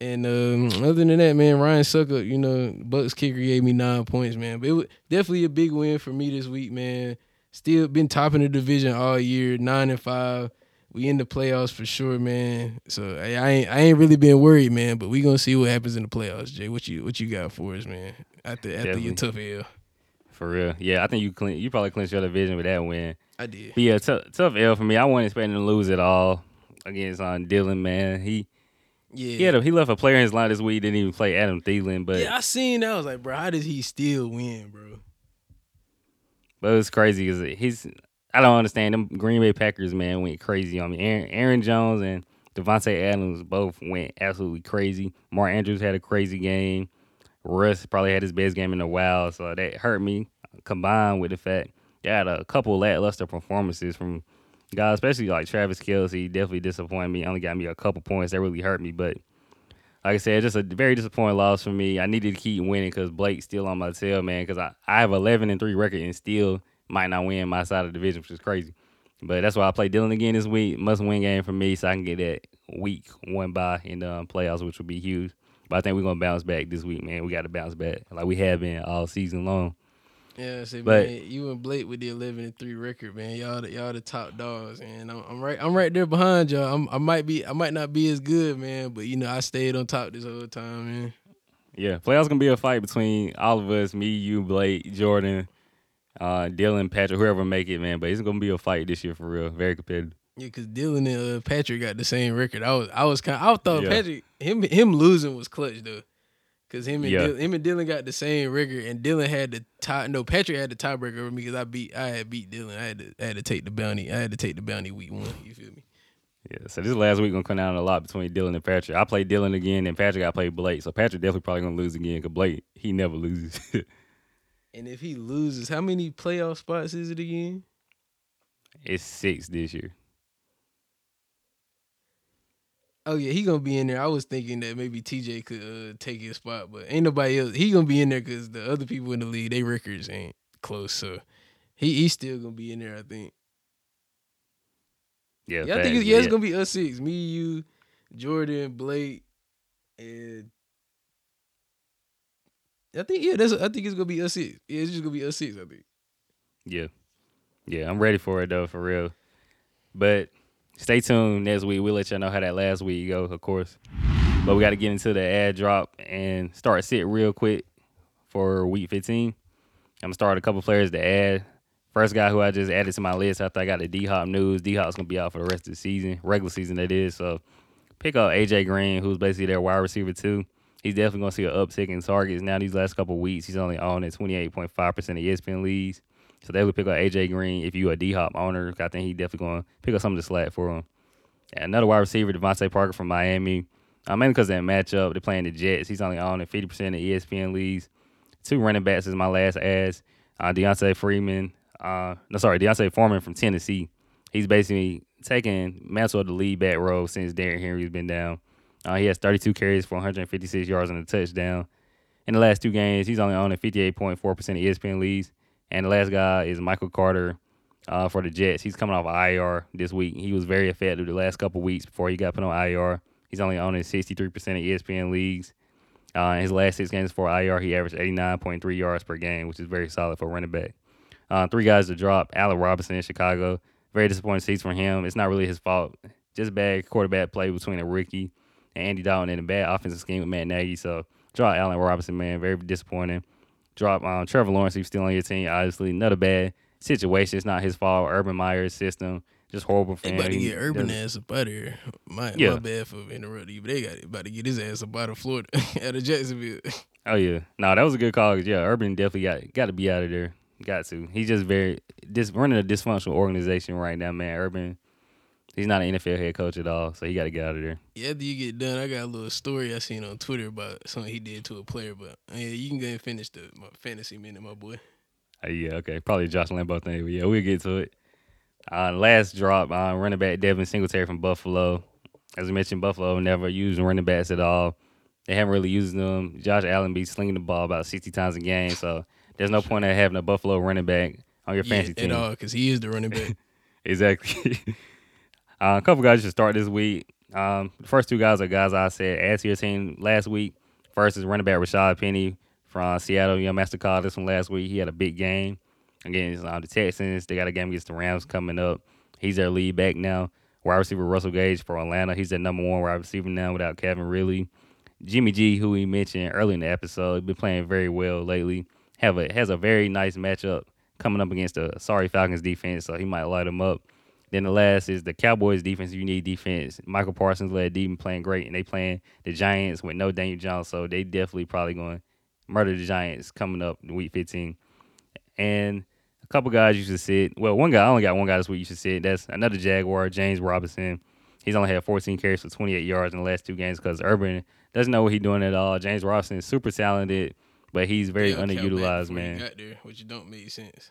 And um, other than that, man, Ryan Succop, you know, Bucs kicker gave me nine points, man. But it was definitely a big win for me this week, man. Still been topping the division all year, nine and five. We in the playoffs for sure, man. So I, I ain't I ain't really been worried, man. But we gonna see what happens in the playoffs, Jay. What you what you got for us, man? After after your tough L, For real. Yeah, I think you clean, you probably clinched your division with that win. I did. But yeah, tough, tough L for me. I wasn't expecting to lose at all against on Dylan, man. He Yeah, he, had a, he left a player in his line this week. Didn't even play Adam Thielen, but yeah. I seen that. I was like, bro, how does he still win, bro? but it was crazy because he's I don't understand them Green Bay Packers man went crazy on me. Aaron, Aaron Jones and Davante Adams both went absolutely crazy. Mark Andrews had a crazy game. Russ probably had his best game in a while, so that hurt me. Combined with the fact they had a couple lackluster performances from guys, especially like Travis Kelce. Definitely disappointed me. Only got me a couple points that really hurt me, but like I said, just a very disappointing loss for me. I needed to keep winning because Blake's still on my tail, man. Because I, I have 11 and three record and still might not win my side of the division, which is crazy. But that's why I play Dylan again this week. Must win game for me, so I can get that week one bye in the um, playoffs, which would be huge. But I think we're gonna bounce back this week, man. We got to bounce back like we have been all season long. Yeah, say But- man, you and Blake with the eleven and three record, man. Y'all, the, y'all the top dogs, and I'm, I'm right, I'm right there behind y'all. I'm, I might be, I might not be as good, man, but you know, I stayed on top this whole time, man. Yeah, playoffs gonna be a fight between all of us, me, you, Blake, Jordan, uh, Dylan, Patrick, whoever make it, man. But it's gonna be a fight this year for real. Very competitive. Yeah, cause Dylan and uh, Patrick got the same record. I was, I was kind, I thought Yeah. Patrick, him, him losing was clutch though, Cause him and Yeah. Dylan, him and Dylan got the same record, and Dylan had the tie. No, Patrick had the tiebreaker over me because I beat. I had beat Dylan. I had to. I had to take the bounty. I had to take the bounty week one. You feel me? Yeah, so this last week gonna come down a lot between Dylan and Patrick. I played Dylan again, and Patrick I played Blake. So Patrick definitely probably gonna lose again because Blake he never loses. And if he loses, how many playoff spots is it again? it's six this year. Oh yeah, he gonna be in there. I was thinking that maybe TJ could uh, take his spot, but ain't nobody else. He gonna be in there because the other people in the league, they records ain't close. So he he's still gonna be in there. I think. Yeah, Yeah, I think it's, yeah, it's gonna be us six. Me, you, Jordan, Blake, and I think yeah, that's I think it's gonna be us six. Yeah, it's just gonna be us six. I think. Yeah. Yeah, I'm ready for it though, for real. But stay tuned next week. We'll let y'all know how that last week go, of course. But we got to get into the ad drop and start sit real quick for week 15. I'm gonna start a couple players to add. First guy who I just added to my list after I got the D Hop news. D Hop's gonna be out for the rest of the season, regular season that is. So pick up AJ Green, who's basically their wide receiver too. He's definitely gonna see an uptick in targets now these last couple weeks. He's only on at 28.5% of ESPN leagues. So they would pick up AJ Green if you a D Hop owner. I think he definitely gonna pick up some of the slack for him. And another wide receiver, DeVante Parker from Miami. Uh, mainly because of that matchup. They're playing the Jets. He's only on at 50% of ESPN leagues. Two running backs is my last ads. Uh, D'Onta Freeman. Uh, no, sorry, D'Onta Foreman from Tennessee. He's basically taking of the lead back role since Darren Henry's been down. Uh, he has 32 carries for 156 yards and a touchdown. In the last two games, he's only on at 58.4% of ESPN leagues. And the last guy is Michael Carter uh, for the Jets. He's coming off IR this week. He was very effective the last couple weeks before he got put on IR. He's only on at 63% of ESPN leagues. Uh, in his last six games for IR, he averaged 89.3 yards per game, which is very solid for a running back. Uh, three guys to drop. Allen Robinson in Chicago. Very disappointing season for him. It's not really his fault. Just bad quarterback play between a rookie and Andy Dalton and a bad offensive scheme with Matt Nagy. So drop Allen Robinson, man. Very disappointing. Drop um, Trevor Lawrence. He's still on your team. Obviously, not a bad situation. It's not his fault. Urban Meyer's system. Just horrible for They him. about to get Urban ass up out of here. My, Yeah. my bad for interrupting you, but they got about to get his ass up out of Florida, out of Jacksonville. Oh yeah, no, that was a good call. Yeah, Urban definitely got got to be out of there. Got to. He's just very dis, running a dysfunctional organization right now, man. Urban, he's not an NFL head coach at all, so he got to get out of there. Yeah, after you get done, I got a little story I seen on Twitter about something he did to a player. But uh, yeah, you can go and finish the my fantasy minute, my boy. Uh, yeah, okay, probably Josh Lambo thing, but yeah, we'll get to it. Uh, last drop, uh, running back Devin Singletary from Buffalo. As we mentioned, Buffalo never used running backs at all. They haven't really used them. Josh Allen be slinging the ball about sixty times a game, so there's no point in having a Buffalo running back on your Yeah, fantasy team. at all, because he is the running back. Exactly. uh, a couple guys should start this week. Um, the first two guys are guys I said to your team last week. First is running back Rashad Penny from Seattle Young Master College from last week. He had a big game against uh, the Texans. They got a game against the Rams coming up. He's their lead back now. Wide receiver Russell Gage for Atlanta. He's their number one wide receiver now without Calvin Ridley. Jimmy G, who we mentioned early in the episode, been playing very well lately. Have a has a very nice matchup coming up against the sorry Falcons defense, so he might light them up. Then the last is the Cowboys defense. You need defense. Micah Parsons led deep and playing great, and they playing the Giants with no Daniel Jones, so they definitely probably going to murder the Giants coming up in week 15. And a couple guys you should sit. Well, one guy I only got one guy this week you should sit. That's another Jaguar, James Robinson. He's only had 14 carries for 28 yards in the last two games because Urban doesn't know what he's doing at all. James Robinson is super talented, but he's very back underutilized, man. Got there, which don't make sense.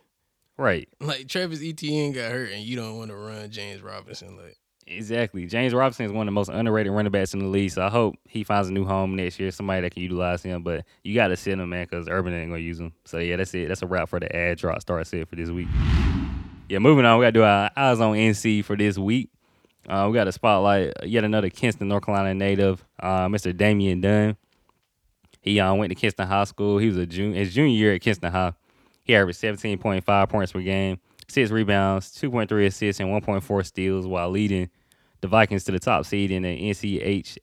Right. Like Travis Etienne got hurt, and you don't want to run James Robinson. Like Exactly. James Robinson is one of the most underrated running backs in the league, so I hope he finds a new home next year, somebody that can utilize him. But you got to sit him, man, because Urban ain't going to use him. So, yeah, that's it. That's a wrap for the ad drop start set for this week. Yeah, moving on, we got to do our eyes on NC for this week. Uh, we got to spotlight yet another Kinston, North Carolina native, uh, Mr. Damian Dunn. He uh, went to Kinston High School. He was a junior, his junior year at Kinston High. He averaged 17.5 points per game, six rebounds, 2.3 assists, and 1.4 steals while leading the Vikings to the top seed in the NCHSAA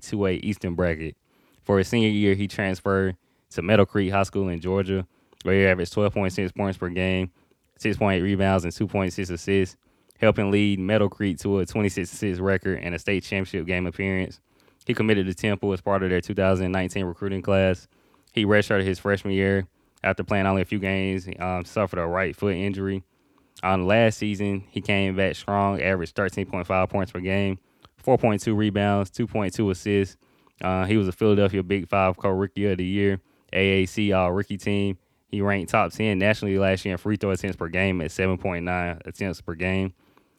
2A Eastern bracket. For his senior year, he transferred to Meadow Creek High School in Georgia, where he averaged 12.6 points per game, 6.8 rebounds, and 2.6 assists, helping lead Meadow Creek to a 26 6 record and a state championship game appearance. He committed to Temple as part of their 2019 recruiting class. He redshirted his freshman year after playing only a few games. Um, suffered a right foot injury. On last season, he came back strong, averaged 13.5 points per game, 4.2 rebounds, 2.2 assists. Uh, he was a Philadelphia Big Five co-rookie of the year, AAC All Rookie Team. He ranked top 10 nationally last year in free throw attempts per game at 7.9 attempts per game.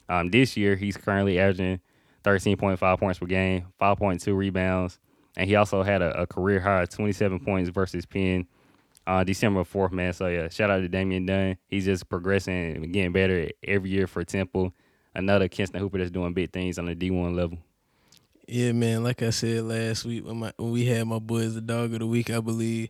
Um, this year, he's currently averaging 13.5 points per game, 5.2 rebounds, and he also had a, a career high 27 points versus Penn uh, December 4th, man. So, yeah, shout out to Damian Dunn. He's just progressing and getting better every year for Temple. Another Kinston Hooper that's doing big things on the D1 level. Yeah, man. Like I said last week when my when we had my boys the dog of the week, I believe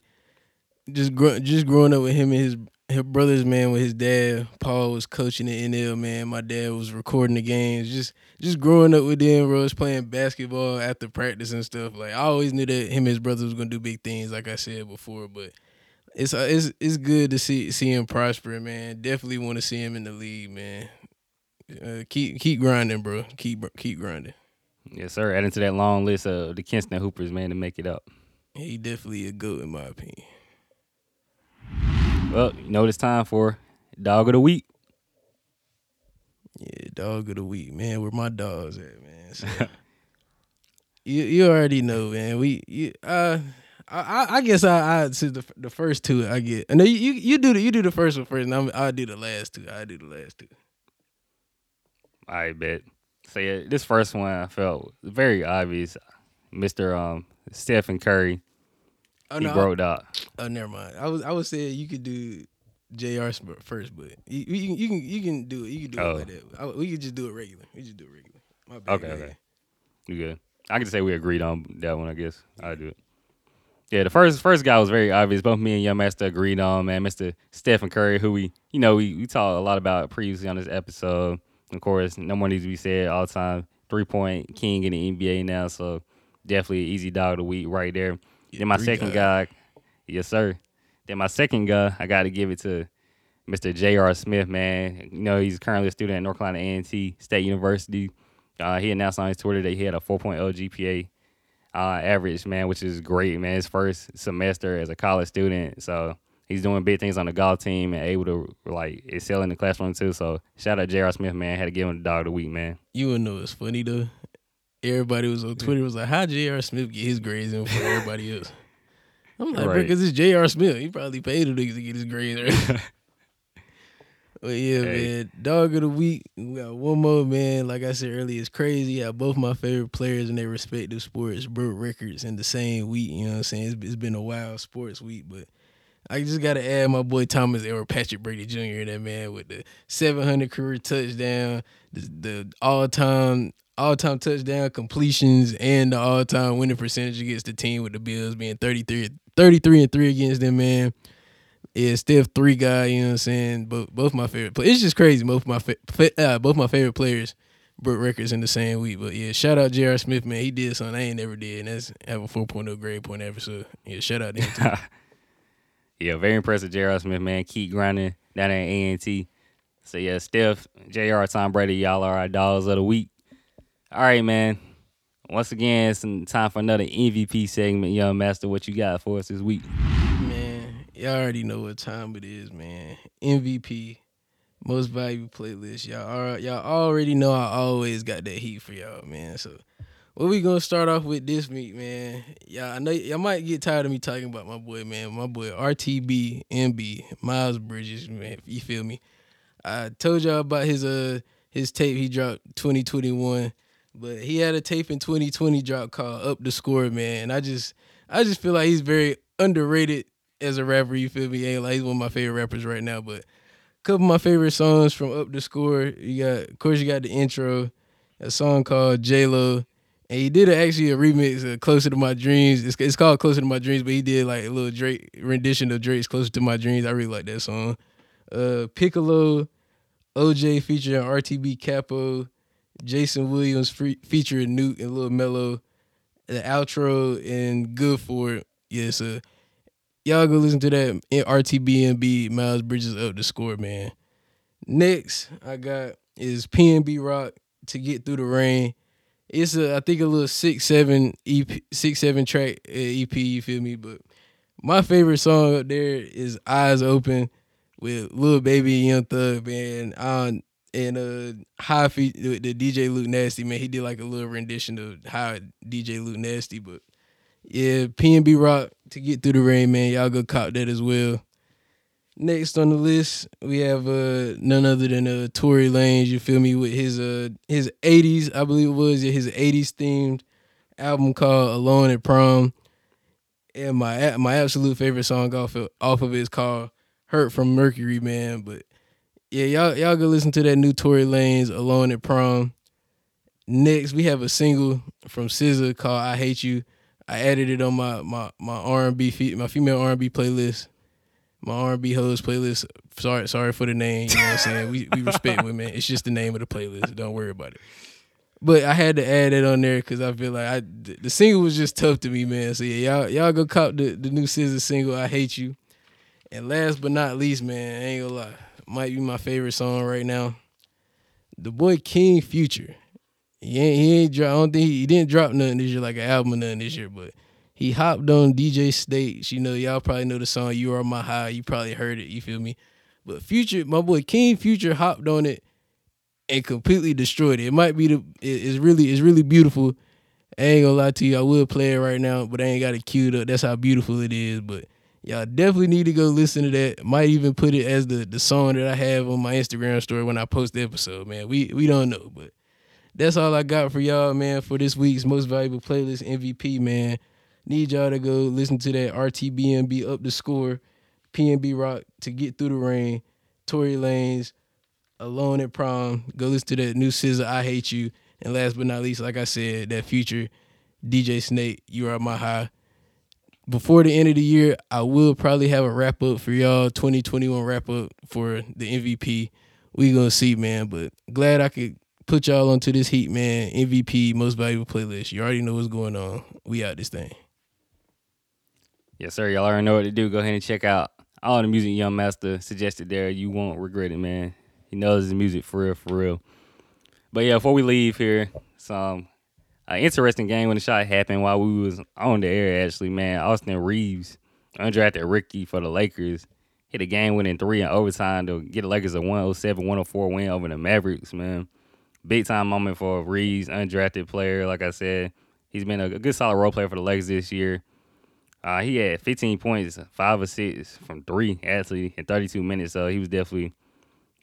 just gr- just growing up with him and his his brothers, man, with his dad, Paul was coaching the NL, man. My dad was recording the games. Just just growing up with them, bro, was playing basketball after practice and stuff. Like I always knew that him and his brothers was gonna do big things, like I said before. But it's uh, it's it's good to see see him prospering, man. Definitely want to see him in the league, man. Uh, keep keep grinding, bro. Keep keep grinding. Yes, sir. Adding to that long list of the Kinston Hoopers, man, to make it up. He definitely a good in my opinion. Well, you know what it's time for? Dog of the week. Yeah, dog of the week, man. Where my dogs at, man? So, you you already know, man. We you, uh. I, I guess I I the the first two I get. And you you, you do the you do the first one first, and I'm, I'll do the last two. I do the last two. I bet. So yeah, this first one I felt very obvious. Mister um Stephen Curry. Oh, he no, broke out. Oh, never mind. I was I was saying you could do Jr. first, but you, you can you can you can do it. You can do Oh. it like that. I, we could just do it regular. We just do it regular. My bad. Okay, yeah. okay. You good? I can say we agreed on that one. I guess I do it. Yeah, the first first guy was very obvious. Both me and Young Master agreed on man, Mister Stephen Curry, who we you know we we talked a lot about previously on this episode. Of course, no more needs to be said. All time three point king in the NBA now, so definitely easy dog of the week right there. Yeah, then my second guy. guy, yes sir. Then my second guy, I got to give it to Mr. J.R. Smith, man. You know, he's currently a student at North Carolina A&T State University. Uh, he announced on his Twitter that he had a 4.0 GPA uh, average, man, which is great, man. His first semester as a college student. So he's doing big things on the golf team and able to, like, excel in the classroom, too. So shout out J.R. Smith, man. Had to give him the dog of the week, man. You would know it's funny though. Everybody was on Twitter was like, "How J.R. Smith get his grades in before everybody else?" I'm like, Right. because it's J.R. Smith. He probably paid the niggas to get his grades But yeah, Hey. man, dog of the week. We got one more, man. Like I said earlier, it's crazy how both my favorite players in their respective sports broke records in the same week. You know what I'm saying? It's, it's been a wild sports week, but I just got to add my boy Thomas or Patrick Brady Jr. that man with the 700 career touchdown, the, the all time all time touchdown completions, and the all time winning percentage against the team with the Bills being 33, 33 and three against them, man. Yeah, Steph three guy, you know what I'm saying? Both both my favorite. But it's just crazy. Both my fa- uh, both my favorite players broke records in the same week. But yeah, shout out J.R. Smith, man. He did something I ain't never did, and that's have a 4.0 grade point average. So yeah, shout out to him too. yeah, very impressive, J.R. Smith, man. Keep grinding down at A&T. So, yeah, Steph, J.R., Tom Brady, y'all are our dogs of the week. All right, man. Once again, it's some time for another MVP segment. Young Master, what you got for us this week? Y'all already know what time it is, man. MVP, most valuable playlist. Y'all, are, y'all already know I always got that heat for y'all, man. So, what we gonna start off with this week, man? Y'all, I know y'all might get tired of me talking about my boy, man. My boy RTB MB Miles Bridges, man. You feel me? I told y'all about his uh his tape he dropped 2021, but he had a tape in 2020 drop called Up the Score, man. And I just I just feel like he's very underrated as a rapper. You feel me? Ain't like he's one of my favorite rappers right now. But a couple of my favorite songs from Up the Score. You got, of course, you got the intro, a song called J Lo, and he did actually a remix of "Closer to My Dreams." It's, it's called "Closer to My Dreams," but he did like a little Drake rendition of Drake's "Closer to My Dreams." I really like that song. Uh, Piccolo, OJ featuring RTB Capo, Jason Williams fe- featuring Nuke and Lil Mello the outro and good for it. Yeah, so y'all go listen to that RTBNB Miles Bridges up the score, man. Next, I got is PNB Rock to get through the rain. It's a I think a little six seven EP six seven track uh, EP. You feel me? But my favorite song up there is Eyes Open with Lil Baby and Young Thug man. Um, and uh high the the DJ Luke Nasty man. He did like a little rendition of how DJ Luke Nasty, but yeah, PNB Rock to get through the rain, man. Y'all go cop that as well. Next on the list, we have uh none other than uh Tory Lanez, you feel me, with his uh his 80s, I believe it was, yeah, his 80s themed album called Alone at Prom. And my my absolute favorite song off of, off of it is called Hurt from Mercury, man. But yeah, y'all y'all go listen to that new Tory Lanez Alone at Prom. Next, we have a single from SZA called I Hate You. I added it on my my my R and B my female R and B playlist, my R and B host playlist. Sorry, sorry for the name. You know what I'm saying? We we respect women. It's just the name of the playlist. Don't worry about it. But I had to add it on there because I feel like I the single was just tough to me, man. So yeah, y'all y'all go cop the the new SZA single. I hate you. And last but not least, man, I ain't gonna lie, might be my favorite song right now. The boy King Future. He ain't, he ain't drop. I don't think he, he didn't drop nothing this year, like an album or nothing this year. But he hopped on DJ Snake. You know, y'all probably know the song "You Are My High." You probably heard it. You feel me? But Future, my boy King Future hopped on it and completely destroyed it. It might be the. it- It's really, it's really beautiful. I ain't gonna lie to you. I would play it right now, but I ain't got it queued up. That's how beautiful it is. But y'all definitely need to go listen to that. Might even put it as the the song that I have on my Instagram story when I post the episode. Man, we we don't know, but that's all I got for y'all, man, for this week's most valuable playlist MVP, man. Need y'all to go listen to that RTBNB up the score, PNB Rock to get through the rain, Tory Lanez, Alone at Prom. Go listen to that new SZA, I Hate You. And last but not least, like I said, that future DJ Snake, You Are My High. Before the end of the year, I will probably have a wrap up for y'all, 2021 wrap up for the MVP. We gonna see, man. But glad I could put y'all onto this heat, man. MVP, most valuable playlist. You already know what's going on. We out this thing. Yes, sir. Y'all already know what to do. Go ahead and check out all the music Young Master suggested there. You won't regret it, man. He knows his music for real, for real. But yeah, before we leave here, some an interesting game when the shot happened while we was on the air. Actually, man, Austin Reaves, undrafted rookie for the Lakers, hit a game winning three in overtime to get the Lakers a 107-104 win over the Mavericks. Man, big time moment for Reaves, undrafted player. Like I said, he's been a, good solid role player for the Lakers this year. Uh, he had 15 points, five assists from three actually in 32 minutes. So he was definitely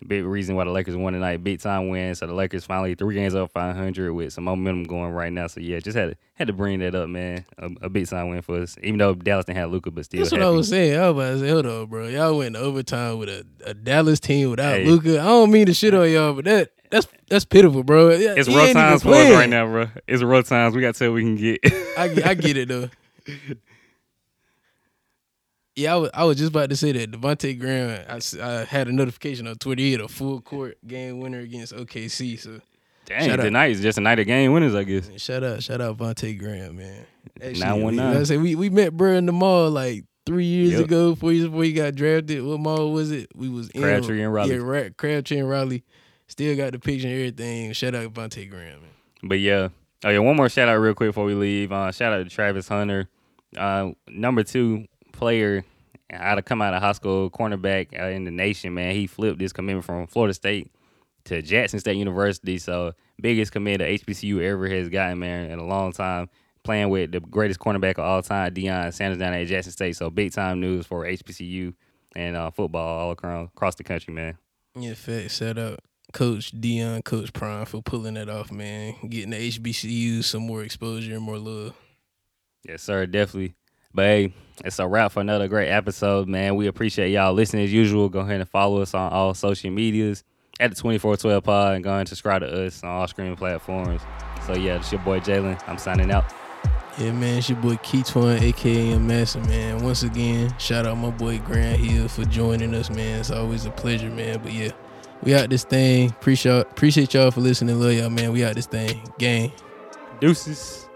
a big reason why the Lakers won tonight. Big time win. So the Lakers finally three games up 500 with some momentum going right now. So yeah, just had to had to bring that up, man. A, a big time win for us. Even though Dallas didn't have Luka, but still. That's what I was saying. I was about to say, hold on, bro. Y'all went to overtime with a, a Dallas team without Hey. Luka. I don't mean to shit on y'all, but that that's that's pitiful, bro. Yeah, It's he rough times for us right now, bro. It's rough times. We got to tell we can get. I, get- I get it though. Yeah, I was, I was just about to say that Devonte' Graham. I, I had a notification on Twitter. He had a full court game winner against OKC. So Dang, Shout out. tonight is just a night of game winners, I guess. shout out, shout out Vontae Graham, man. Actually, 919. I say we we met bro in the mall like three years Yep. ago, four years before he got drafted. What mall was it? We was in Crabtree and Raleigh. Yeah, Ra- Crabtree and Raleigh. Still got the picture and everything. Shout out Vontae Graham, man. But yeah. Oh yeah, one more shout out real quick before we leave. Uh, shout out to Travis Hunter, uh, number two player out of come out of high school, cornerback uh, in the nation. Man, he flipped this commitment from Florida State to Jackson State University. So biggest commit that HBCU ever has gotten, man, in a long time. Playing with the greatest cornerback of all time, Deion Sanders down at Jackson State. So big time news for HBCU and uh, football all across, across the country, man. Yeah, fact. Shout out Coach Deion, Coach Prime for pulling that off, man. Getting the HBCUs some more exposure and more love. Yes, sir, definitely. But hey, it's a wrap for another great episode, man. We appreciate y'all listening as usual. Go ahead and follow us on all social medias at the 2412 pod and go ahead and subscribe to us on all streaming platforms. So yeah, it's your boy Jalen. I'm signing out. Yeah, man, it's your boy Keetwan, aka Massa, man. Once again, shout out my boy Graham Hill for joining us, man. It's always a pleasure, man. But yeah, we out this thing. Appreciate appreciate y'all for listening. Love y'all, man. We out this thing. Gang. Deuces.